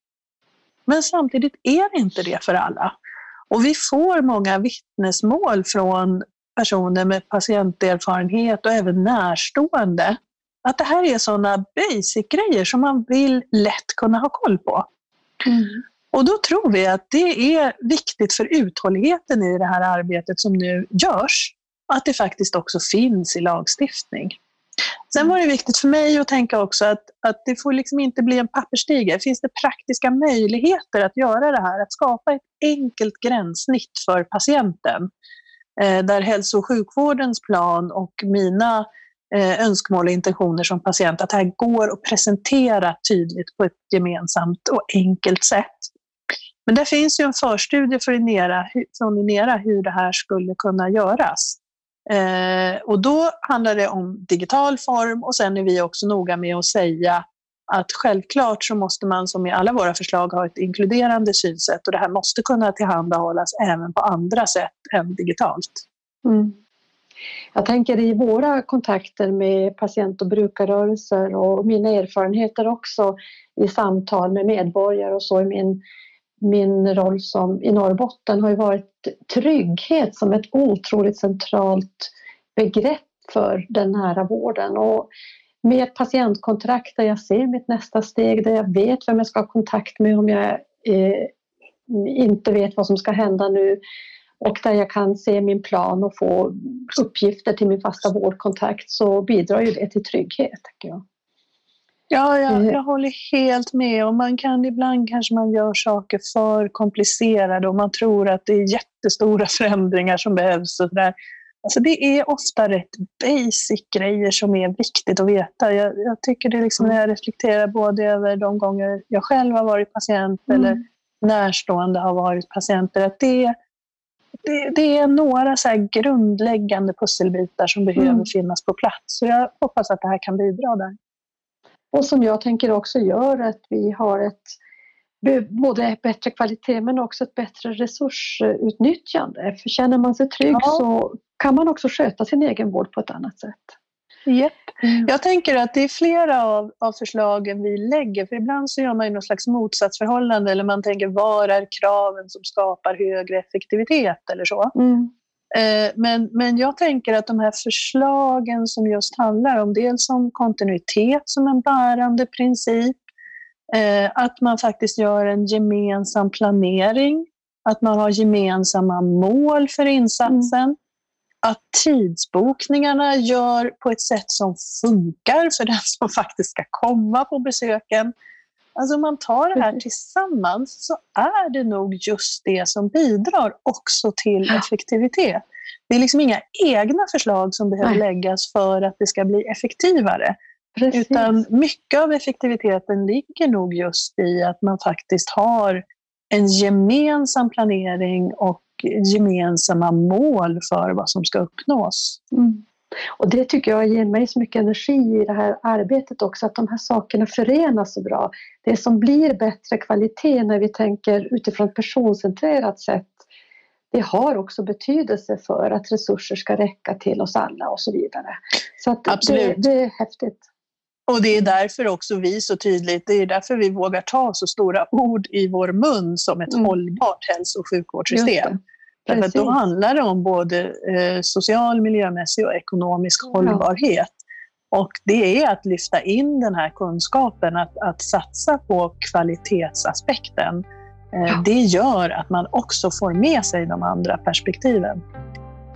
Men samtidigt är det inte det för alla. Och vi får många vittnesmål från personer med patienterfarenhet och även närstående. Att det här är sådana basic-grejer som man vill lätt kunna ha koll på. Mm. Och då tror vi att det är viktigt för uthålligheten i det här arbetet som nu görs, att det faktiskt också finns i lagstiftning. Sen var det viktigt för mig att tänka också att, att det får liksom inte bli en papperstiger. Finns det praktiska möjligheter att göra det här? Att skapa ett enkelt gränssnitt för patienten. Eh, där hälso och sjukvårdens plan och mina eh, önskemål och intentioner som patient, att det här går att presentera tydligt på ett gemensamt och enkelt sätt. Men det finns ju en förstudie för Inera, från Inera hur det här skulle kunna göras. Eh, och då handlar det om digital form och sen är vi också noga med att säga att självklart så måste man som i alla våra förslag ha ett inkluderande synsätt och det här måste kunna tillhandahållas även på andra sätt än digitalt. Mm. Jag tänker i våra kontakter med patient och brukarrörelser och mina erfarenheter också i samtal med medborgare och så i min, min roll som i Norrbotten har ju varit trygghet som ett otroligt centralt begrepp för den nära vården. Och med ett patientkontrakt där jag ser mitt nästa steg, där jag vet vem jag ska ha kontakt med om jag eh, inte vet vad som ska hända nu och där jag kan se min plan och få uppgifter till min fasta vårdkontakt så bidrar ju det till trygghet. Tycker jag. Ja, jag, eh. jag håller helt med. Och man kan ibland kanske man gör saker för komplicerade och man tror att det är jättestora förändringar som behövs. Och där. Alltså det är ofta rätt basic grejer som är viktigt att veta. Jag, jag tycker det liksom när jag reflekterar både över de gånger jag själv har varit patient mm. eller närstående har varit patienter, att det, det, det är några så grundläggande pusselbitar som behöver mm. finnas på plats. Så jag hoppas att det här kan bidra där. Och som jag tänker också gör att vi har ett både bättre kvalitet men också ett bättre resursutnyttjande. För känner man sig trygg ja. så kan man också sköta sin egen vård på ett annat sätt. Yep. Mm. Jag tänker att det är flera av, av förslagen vi lägger, för ibland så gör man ju något slags motsatsförhållande eller man tänker var är kraven som skapar högre effektivitet eller så. Mm. Eh, men, men jag tänker att de här förslagen som just handlar om dels om kontinuitet som en bärande princip, eh, att man faktiskt gör en gemensam planering, att man har gemensamma mål för insatsen, mm att tidsbokningarna gör på ett sätt som funkar för den som faktiskt ska komma på besöken. Alltså om man tar det här tillsammans så är det nog just det som bidrar också till effektivitet. Det är liksom inga egna förslag som behöver läggas för att det ska bli effektivare. Precis. Utan mycket av effektiviteten ligger nog just i att man faktiskt har en gemensam planering och gemensamma mål för vad som ska uppnås. Mm. Och det tycker jag ger mig så mycket energi i det här arbetet också, att de här sakerna förenas så bra. Det som blir bättre kvalitet när vi tänker utifrån ett personcentrerat sätt, det har också betydelse för att resurser ska räcka till oss alla och så vidare. Så att Absolut. Det, det är häftigt. Och det är därför också vi så tydligt, det är därför vi vågar ta så stora ord i vår mun som ett mm. hållbart hälso och sjukvårdssystem. Därför att då handlar det om både eh, social, miljömässig och ekonomisk ja. hållbarhet. Och det är att lyfta in den här kunskapen, att, att satsa på kvalitetsaspekten. Eh, ja. Det gör att man också får med sig de andra perspektiven.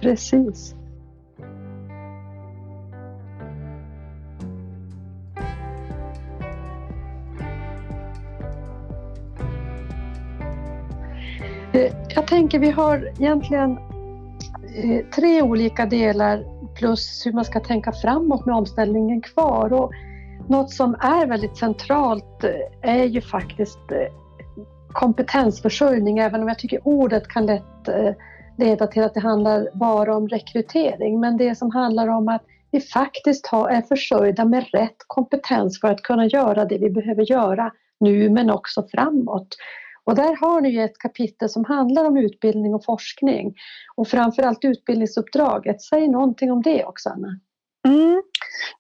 Precis. Eh, jag tänker vi har egentligen eh, tre olika delar plus hur man ska tänka framåt med omställningen kvar. Och något som är väldigt centralt eh, är ju faktiskt kompetensförsörjning, även om jag tycker ordet kan lätt leda till att det handlar bara om rekrytering. Men det som handlar om att vi faktiskt är försörjda med rätt kompetens för att kunna göra det vi behöver göra nu men också framåt. Och där har ni ett kapitel som handlar om utbildning och forskning och framförallt utbildningsuppdraget. Säg någonting om det också, Anna. Mm.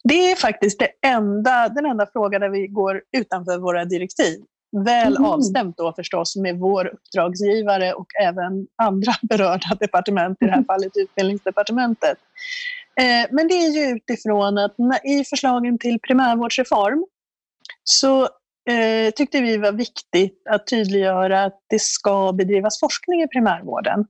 Det är faktiskt det enda, den enda frågan där vi går utanför våra direktiv. Väl mm. avstämt då förstås med vår uppdragsgivare och även andra berörda departement, i det här mm. fallet Utbildningsdepartementet. Eh, men det är ju utifrån att i förslagen till primärvårdsreform så eh, tyckte vi var viktigt att tydliggöra att det ska bedrivas forskning i primärvården.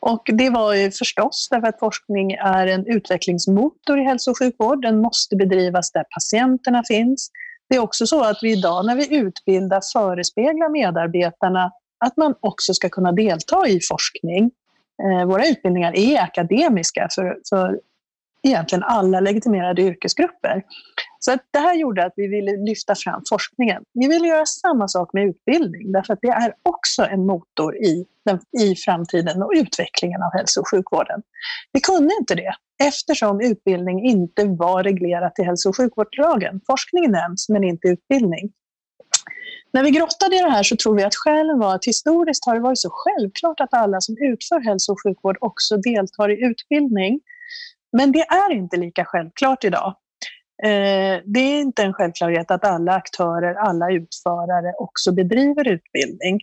Och det var ju förstås därför att forskning är en utvecklingsmotor i hälso och sjukvård. Den måste bedrivas där patienterna finns. Det är också så att vi idag när vi utbildar förespeglar medarbetarna att man också ska kunna delta i forskning. Eh, våra utbildningar är akademiska för, för egentligen alla legitimerade yrkesgrupper. Så att det här gjorde att vi ville lyfta fram forskningen. Vi ville göra samma sak med utbildning därför att det är också en motor i, den, i framtiden och utvecklingen av hälso och sjukvården. Vi kunde inte det eftersom utbildning inte var reglerat i hälso och sjukvårdslagen. Forskning nämns men inte utbildning. När vi grottade i det här så tror vi att skälen var att historiskt har det varit så självklart att alla som utför hälso och sjukvård också deltar i utbildning. Men det är inte lika självklart idag. Eh, det är inte en självklarhet att alla aktörer, alla utförare också bedriver utbildning.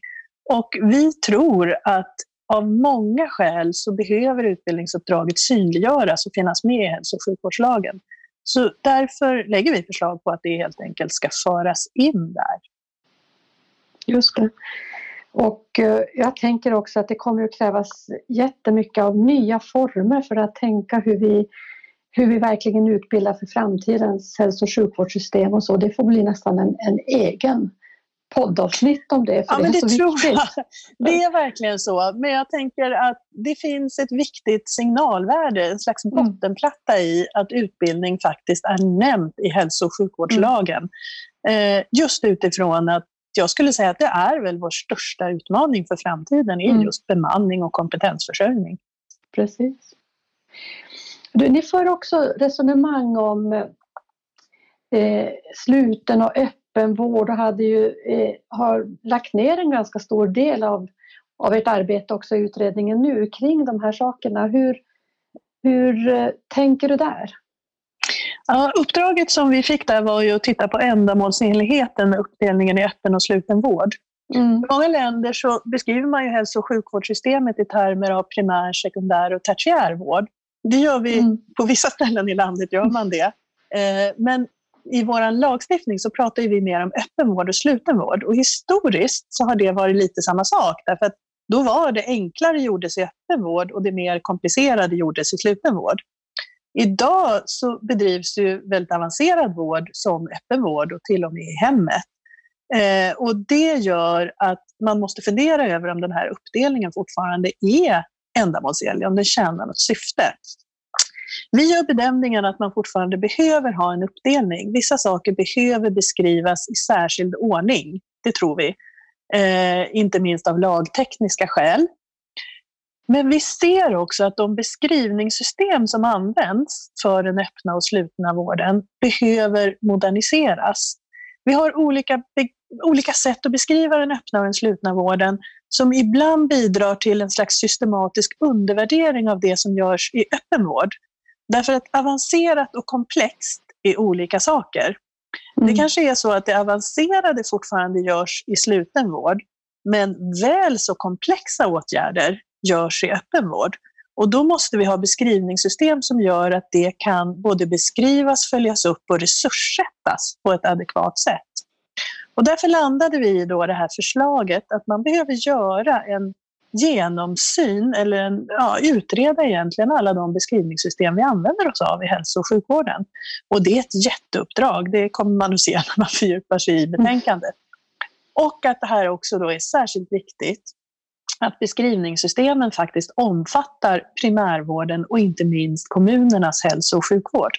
Och vi tror att av många skäl så behöver utbildningsuppdraget synliggöras och finnas med i hälso och sjukvårdslagen. Så därför lägger vi förslag på att det helt enkelt ska föras in där. Just det. Och eh, jag tänker också att det kommer att krävas jättemycket av nya former för att tänka hur vi, hur vi verkligen utbildar för framtidens hälso och sjukvårdssystem och så. Det får bli nästan en, en egen poddavsnitt om det. ja, det men det, tror viktigt. jag. Det är verkligen så. Men jag tänker att det finns ett viktigt signalvärde, en slags mm. bottenplatta i att utbildning faktiskt är nämnt i hälso och sjukvårdslagen. Mm. Eh, just utifrån att jag skulle säga att det är väl vår största utmaning för framtiden, är mm. just bemanning och kompetensförsörjning. Precis. Du, ni för också resonemang om eh, sluten och öppen vård och hade ju, eh, har lagt ner en ganska stor del av, av ert arbete också i utredningen nu kring de här sakerna. Hur, hur eh, tänker du där? Ja, uppdraget som vi fick där var ju att titta på ändamålsenligheten med uppdelningen i öppen och sluten vård. Mm. I många länder så beskriver man ju hälso och sjukvårdssystemet i termer av primär, sekundär och tertiär vård. Det gör vi, mm. på vissa ställen i landet gör man det. Eh, men i vår lagstiftning så pratar vi mer om öppen vård och sluten vård. Och historiskt så har det varit lite samma sak. Därför att då var det enklare gjordes i öppen vård och det mer komplicerade gjordes i sluten vård. Idag så bedrivs ju väldigt avancerad vård som öppenvård och till och med i hemmet. Eh, och det gör att man måste fundera över om den här uppdelningen fortfarande är ändamålsenlig, om den tjänar något syfte. Vi gör bedömningen att man fortfarande behöver ha en uppdelning. Vissa saker behöver beskrivas i särskild ordning, det tror vi. Eh, inte minst av lagtekniska skäl. Men vi ser också att de beskrivningssystem som används för den öppna och slutna vården behöver moderniseras. Vi har olika, olika sätt att beskriva den öppna och den slutna vården som ibland bidrar till en slags systematisk undervärdering av det som görs i öppenvård. Därför att avancerat och komplext är olika saker. Mm. Det kanske är så att det avancerade fortfarande görs i sluten vård, men väl så komplexa åtgärder görs i öppenvård. Och då måste vi ha beskrivningssystem som gör att det kan både beskrivas, följas upp och resurssättas på ett adekvat sätt. Och därför landade vi i då det här förslaget att man behöver göra en genomsyn eller en, ja, utreda egentligen alla de beskrivningssystem vi använder oss av i hälso och sjukvården. Och det är ett jätteuppdrag, det kommer man att se när man fördjupar sig i betänkandet. Och att det här också då är särskilt viktigt att beskrivningssystemen faktiskt omfattar primärvården och inte minst kommunernas hälso och sjukvård.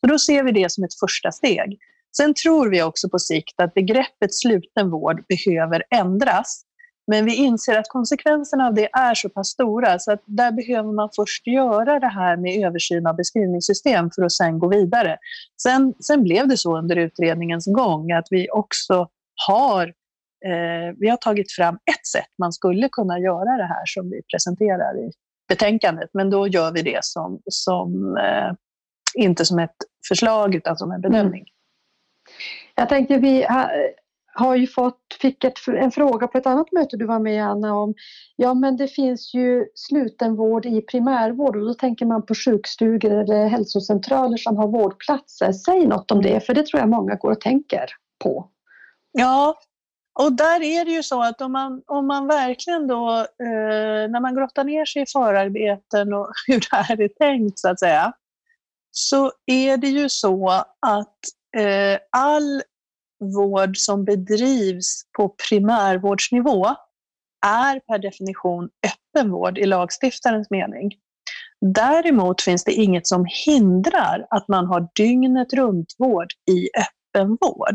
Så då ser vi det som ett första steg. Sen tror vi också på sikt att begreppet sluten vård behöver ändras. Men vi inser att konsekvenserna av det är så pass stora så att där behöver man först göra det här med översyn av beskrivningssystem för att sen gå vidare. Sen, sen blev det så under utredningens gång att vi också har eh, vi har tagit fram ett sätt man skulle kunna göra det här som vi presenterar i betänkandet, men då gör vi det som, som eh, inte som ett förslag utan som en bedömning. Mm. Jag tänkte vi har ju fått, fick ett, en fråga på ett annat möte du var med Anna om, ja men det finns ju slutenvård i primärvård och då tänker man på sjukstugor eller hälsocentraler som har vårdplatser. Säg något om det, för det tror jag många går och tänker på. Ja, och där är det ju så att om man, om man verkligen då, eh, när man grottar ner sig i förarbeten och hur det här är tänkt så att säga, så är det ju så att Eh, all vård som bedrivs på primärvårdsnivå är per definition öppenvård i lagstiftarens mening. Däremot finns det inget som hindrar att man har dygnet runt-vård i öppenvård.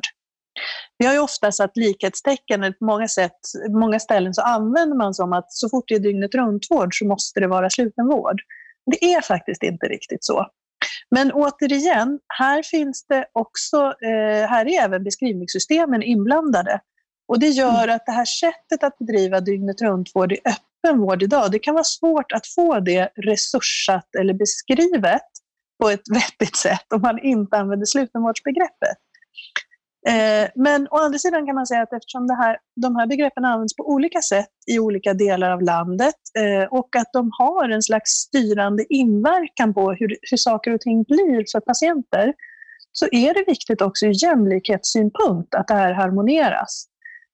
Vi har ju ofta satt likhetstecken, på många, sätt, många ställen så använder man som att så fort det är dygnet runt-vård så måste det vara slutenvård. Det är faktiskt inte riktigt så. Men återigen, här finns det också, eh, här är även beskrivningssystemen inblandade. Och det gör att det här sättet att bedriva dygnet runt-vård i öppen vård idag, det kan vara svårt att få det resurssatt eller beskrivet på ett vettigt sätt om man inte använder slutenvårdsbegreppet. Eh, men å andra sidan kan man säga att eftersom det här, de här begreppen används på olika sätt i olika delar av landet eh, och att de har en slags styrande inverkan på hur, hur saker och ting blir för patienter, så är det viktigt också ur jämlikhetssynpunkt att det här harmonieras.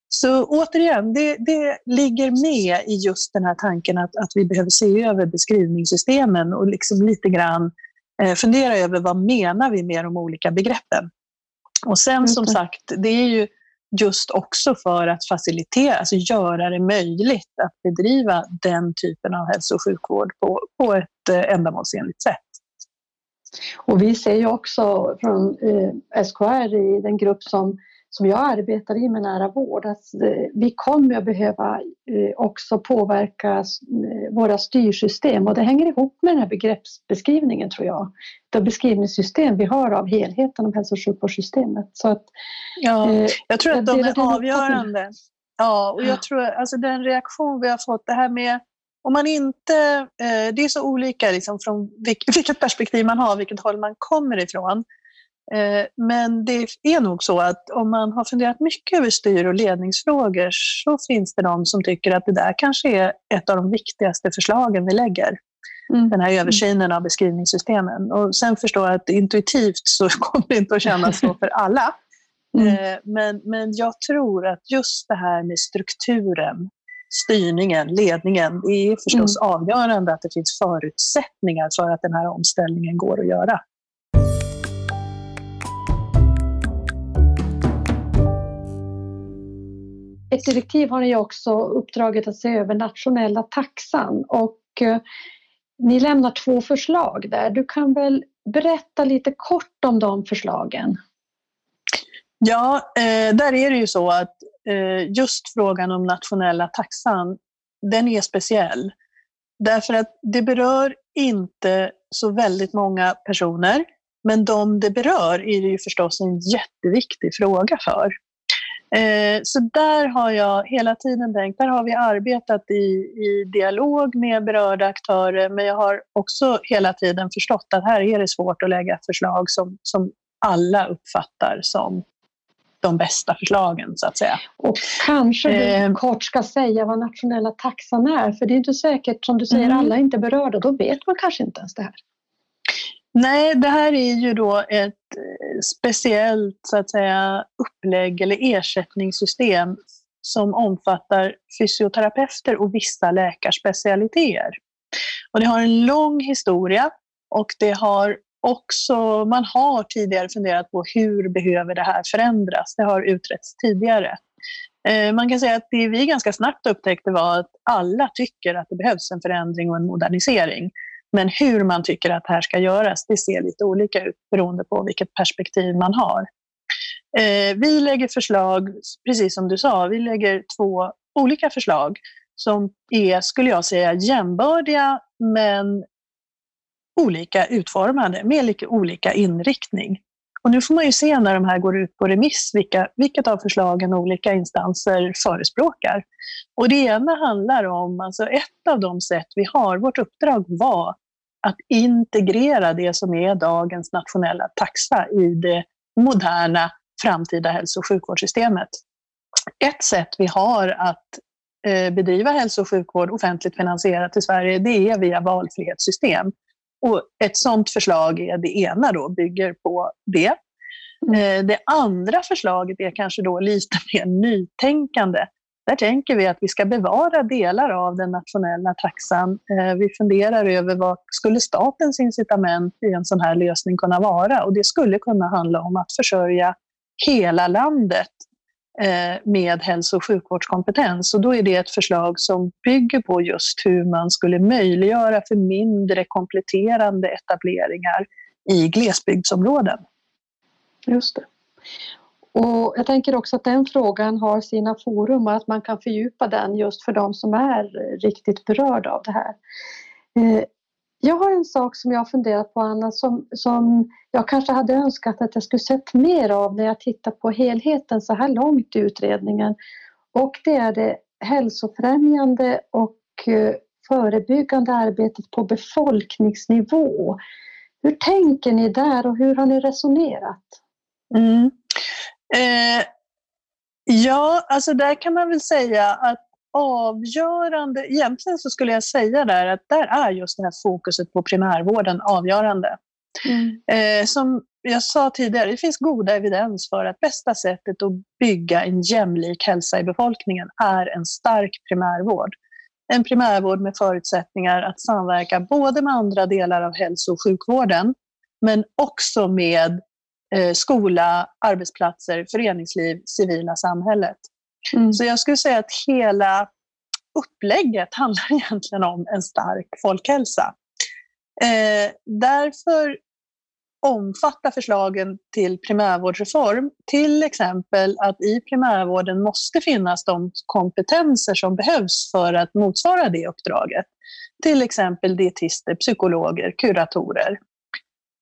Så återigen, det, det ligger med i just den här tanken att, att vi behöver se över beskrivningssystemen och liksom lite grann eh, fundera över vad menar vi med de olika begreppen. Och sen som sagt, det är ju just också för att facilitera, alltså göra det möjligt att bedriva den typen av hälso och sjukvård på, på ett eh, ändamålsenligt sätt. Och vi ser ju också från eh, SKR i den grupp som som jag arbetar i med nära vård, att eh, vi kommer att behöva eh, också påverka eh, våra styrsystem och det hänger ihop med den här begreppsbeskrivningen tror jag. Det beskrivningssystem vi har av helheten av hälso och sjukvårdssystemet. Så att, ja, jag tror att de är avgörande. Ja, och jag tror alltså den reaktion vi har fått, det här med om man inte, det är så olika liksom från vilket perspektiv man har, vilket håll man kommer ifrån. Eh, men det är nog så att om man har funderat mycket över styr och ledningsfrågor så finns det de som tycker att det där kanske är ett av de viktigaste förslagen vi lägger. Mm. Den här översynen av beskrivningssystemen. Och sen förstår jag att intuitivt så kommer det inte att kännas så för alla. Mm. Eh, men, men jag tror att just det här med strukturen, styrningen, ledningen, det är förstås mm. avgörande att det finns förutsättningar för att den här omställningen går att göra. Ett direktiv har ni också uppdraget att se över nationella taxan och eh, ni lämnar två förslag där. Du kan väl berätta lite kort om de förslagen? Ja, eh, där är det ju så att eh, just frågan om nationella taxan, den är speciell. Därför att det berör inte så väldigt många personer, men de det berör är det ju förstås en jätteviktig fråga för. Eh, så där har jag hela tiden tänkt, där har vi arbetat i, i dialog med berörda aktörer men jag har också hela tiden förstått att här är det svårt att lägga förslag som, som alla uppfattar som de bästa förslagen så att säga. Och kanske du eh, kort ska säga vad nationella taxan är för det är inte säkert som du säger mm. alla är inte berörda, då vet man kanske inte ens det här. Nej, det här är ju då ett eh, speciellt så att säga, upplägg eller ersättningssystem som omfattar fysioterapeuter och vissa läkarspecialiteter. Och det har en lång historia och det har också, man har tidigare funderat på hur behöver det här förändras. Det har utretts tidigare. Eh, man kan säga att det vi ganska snabbt upptäckte var att alla tycker att det behövs en förändring och en modernisering. Men hur man tycker att det här ska göras, det ser lite olika ut beroende på vilket perspektiv man har. Eh, vi lägger förslag, precis som du sa, vi lägger två olika förslag som är, skulle jag säga, jämbördiga men olika utformade med lite olika inriktning. Och nu får man ju se när de här går ut på remiss vilka, vilket av förslagen olika instanser förespråkar. Och det ena handlar om, alltså ett av de sätt vi har, vårt uppdrag var att integrera det som är dagens nationella taxa i det moderna framtida hälso och sjukvårdssystemet. Ett sätt vi har att eh, bedriva hälso och sjukvård offentligt finansierat i Sverige, det är via valfrihetssystem. Och ett sådant förslag är det ena då, bygger på det. Mm. Eh, det andra förslaget är kanske då lite mer nytänkande. Där tänker vi att vi ska bevara delar av den nationella taxan. Eh, vi funderar över vad skulle statens incitament i en sån här lösning kunna vara? Och det skulle kunna handla om att försörja hela landet Eh, med hälso och sjukvårdskompetens. Och då är det ett förslag som bygger på just hur man skulle möjliggöra för mindre kompletterande etableringar i glesbygdsområden. Just det. Och jag tänker också att den frågan har sina forum och att man kan fördjupa den just för de som är riktigt berörda av det här. Eh, jag har en sak som jag har funderat på Anna som, som jag kanske hade önskat att jag skulle sett mer av när jag tittar på helheten så här långt i utredningen. Och det är det hälsofrämjande och eh, förebyggande arbetet på befolkningsnivå. Hur tänker ni där och hur har ni resonerat? Mm. Eh, ja, alltså där kan man väl säga att avgörande, egentligen så skulle jag säga där att där är just det här fokuset på primärvården avgörande. Mm. Eh, som jag sa tidigare, det finns goda evidens för att bästa sättet att bygga en jämlik hälsa i befolkningen är en stark primärvård. En primärvård med förutsättningar att samverka både med andra delar av hälso och sjukvården men också med eh, skola, arbetsplatser, föreningsliv, civila samhället. Mm. Så jag skulle säga att hela upplägget handlar egentligen om en stark folkhälsa. Eh, därför omfattar förslagen till primärvårdsreform till exempel att i primärvården måste finnas de kompetenser som behövs för att motsvara det uppdraget. Till exempel dietister, psykologer, kuratorer.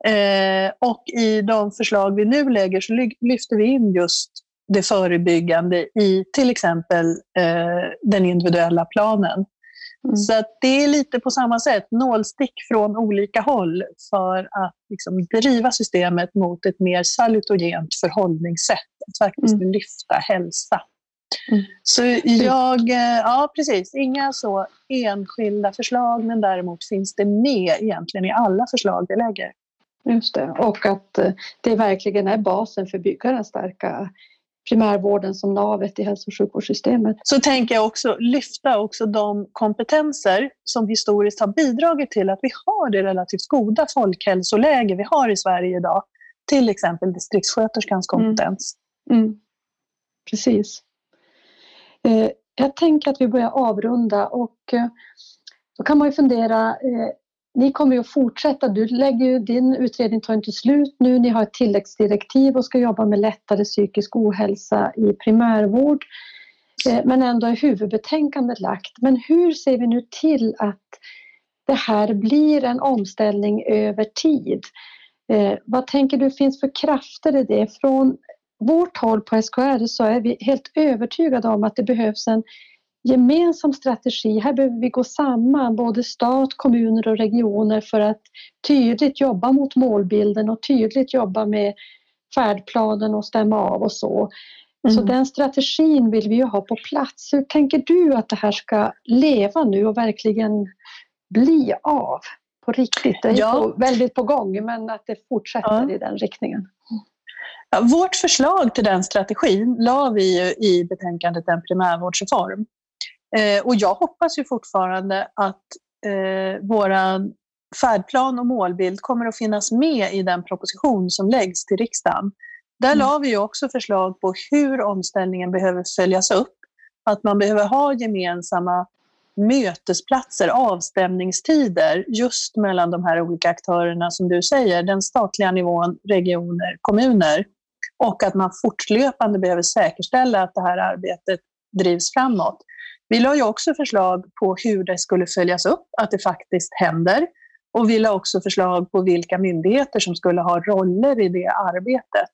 Eh, och i de förslag vi nu lägger så lyfter vi in just det förebyggande i till exempel eh, den individuella planen. Mm. Så att det är lite på samma sätt, nålstick från olika håll för att liksom driva systemet mot ett mer salutogent förhållningssätt, att faktiskt mm. lyfta hälsa. Mm. Så jag, eh, ja precis, inga så enskilda förslag men däremot finns det med egentligen i alla förslag vi lägger. Just det, och att eh, det verkligen är basen för att bygga den starka primärvården som navet i hälso och sjukvårdssystemet. Så tänker jag också lyfta också de kompetenser som historiskt har bidragit till att vi har det relativt goda folkhälsoläge vi har i Sverige idag. Till exempel distriktssköterskans mm. kompetens. Mm. Mm. Precis. Eh, jag tänker att vi börjar avrunda och eh, då kan man ju fundera eh, ni kommer ju att fortsätta. Du lägger ju, din utredning tar inte slut nu. Ni har ett tilläggsdirektiv och ska jobba med lättare psykisk ohälsa i primärvård. Eh, men ändå är huvudbetänkandet lagt. Men hur ser vi nu till att det här blir en omställning över tid? Eh, vad tänker du finns för krafter i det? Från vårt håll på SKR så är vi helt övertygade om att det behövs en gemensam strategi. Här behöver vi gå samman, både stat, kommuner och regioner för att tydligt jobba mot målbilden och tydligt jobba med färdplanen och stämma av och så. Mm. Så den strategin vill vi ju ha på plats. Hur tänker du att det här ska leva nu och verkligen bli av på riktigt? Det är ja. på, väldigt på gång men att det fortsätter ja. i den riktningen. Ja, vårt förslag till den strategin la vi i betänkandet En primärvårdsreform. Eh, och jag hoppas ju fortfarande att eh, våra färdplan och målbild kommer att finnas med i den proposition som läggs till riksdagen. Där mm. la vi också förslag på hur omställningen behöver följas upp. Att man behöver ha gemensamma mötesplatser, avstämningstider just mellan de här olika aktörerna som du säger, den statliga nivån, regioner, kommuner. Och att man fortlöpande behöver säkerställa att det här arbetet drivs framåt. Vi la ju också förslag på hur det skulle följas upp, att det faktiskt händer. Och vi la också förslag på vilka myndigheter som skulle ha roller i det arbetet.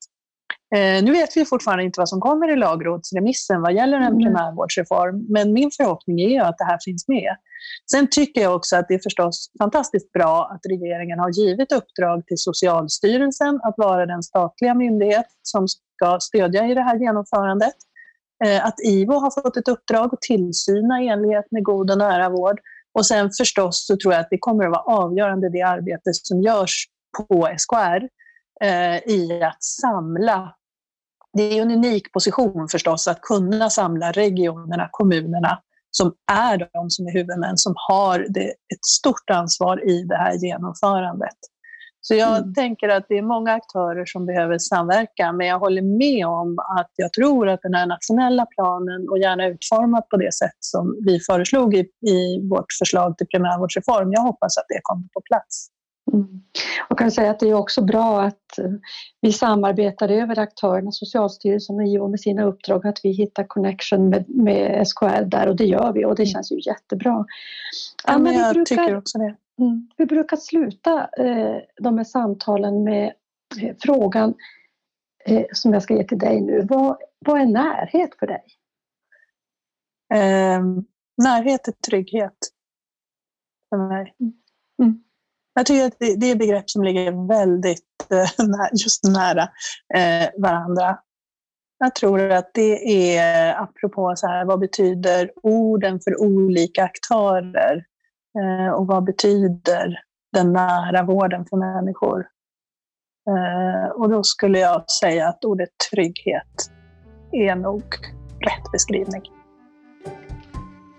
Eh, nu vet vi fortfarande inte vad som kommer i lagrådsremissen vad gäller en mm. primärvårdsreform, men min förhoppning är att det här finns med. Sen tycker jag också att det är förstås fantastiskt bra att regeringen har givit uppdrag till Socialstyrelsen att vara den statliga myndighet som ska stödja i det här genomförandet. Eh, att IVO har fått ett uppdrag att tillsyna i enlighet med god och nära vård. Och sen förstås så tror jag att det kommer att vara avgörande det arbete som görs på SKR eh, i att samla det är en unik position förstås att kunna samla regionerna, kommunerna som är de som är huvudmän, som har det, ett stort ansvar i det här genomförandet. Så jag Mm. tänker att det är många aktörer som behöver samverka, men jag håller med om att jag tror att den här nationella planen, och gärna utformat på det sätt som vi föreslog i, i vårt förslag till primärvårdsreform, jag hoppas att det kommer på plats. Mm. Och kan säga att det är också bra att eh, vi samarbetar över aktörerna, Socialstyrelsen och IVO med sina uppdrag, att vi hittar connection med, med SKR där och det gör vi och det känns ju jättebra. Mm. Ja, men jag tycker brukar, också det. Mm, vi brukar sluta eh, de här samtalen med eh, frågan eh, som jag ska ge till dig nu. Vad, vad är närhet för dig? Eh, närhet är trygghet för mig. Mm. Jag tycker att det, det är begrepp som ligger väldigt eh, just nära eh, varandra. Jag tror att det är, apropå så här, vad betyder orden för olika aktörer? Eh, och vad betyder den nära vården för människor? Eh, och då skulle jag säga att ordet trygghet är nog rätt beskrivning.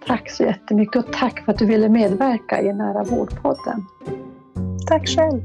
Tack så jättemycket och tack för att du ville medverka i Nära vårdpodden. Tack själv!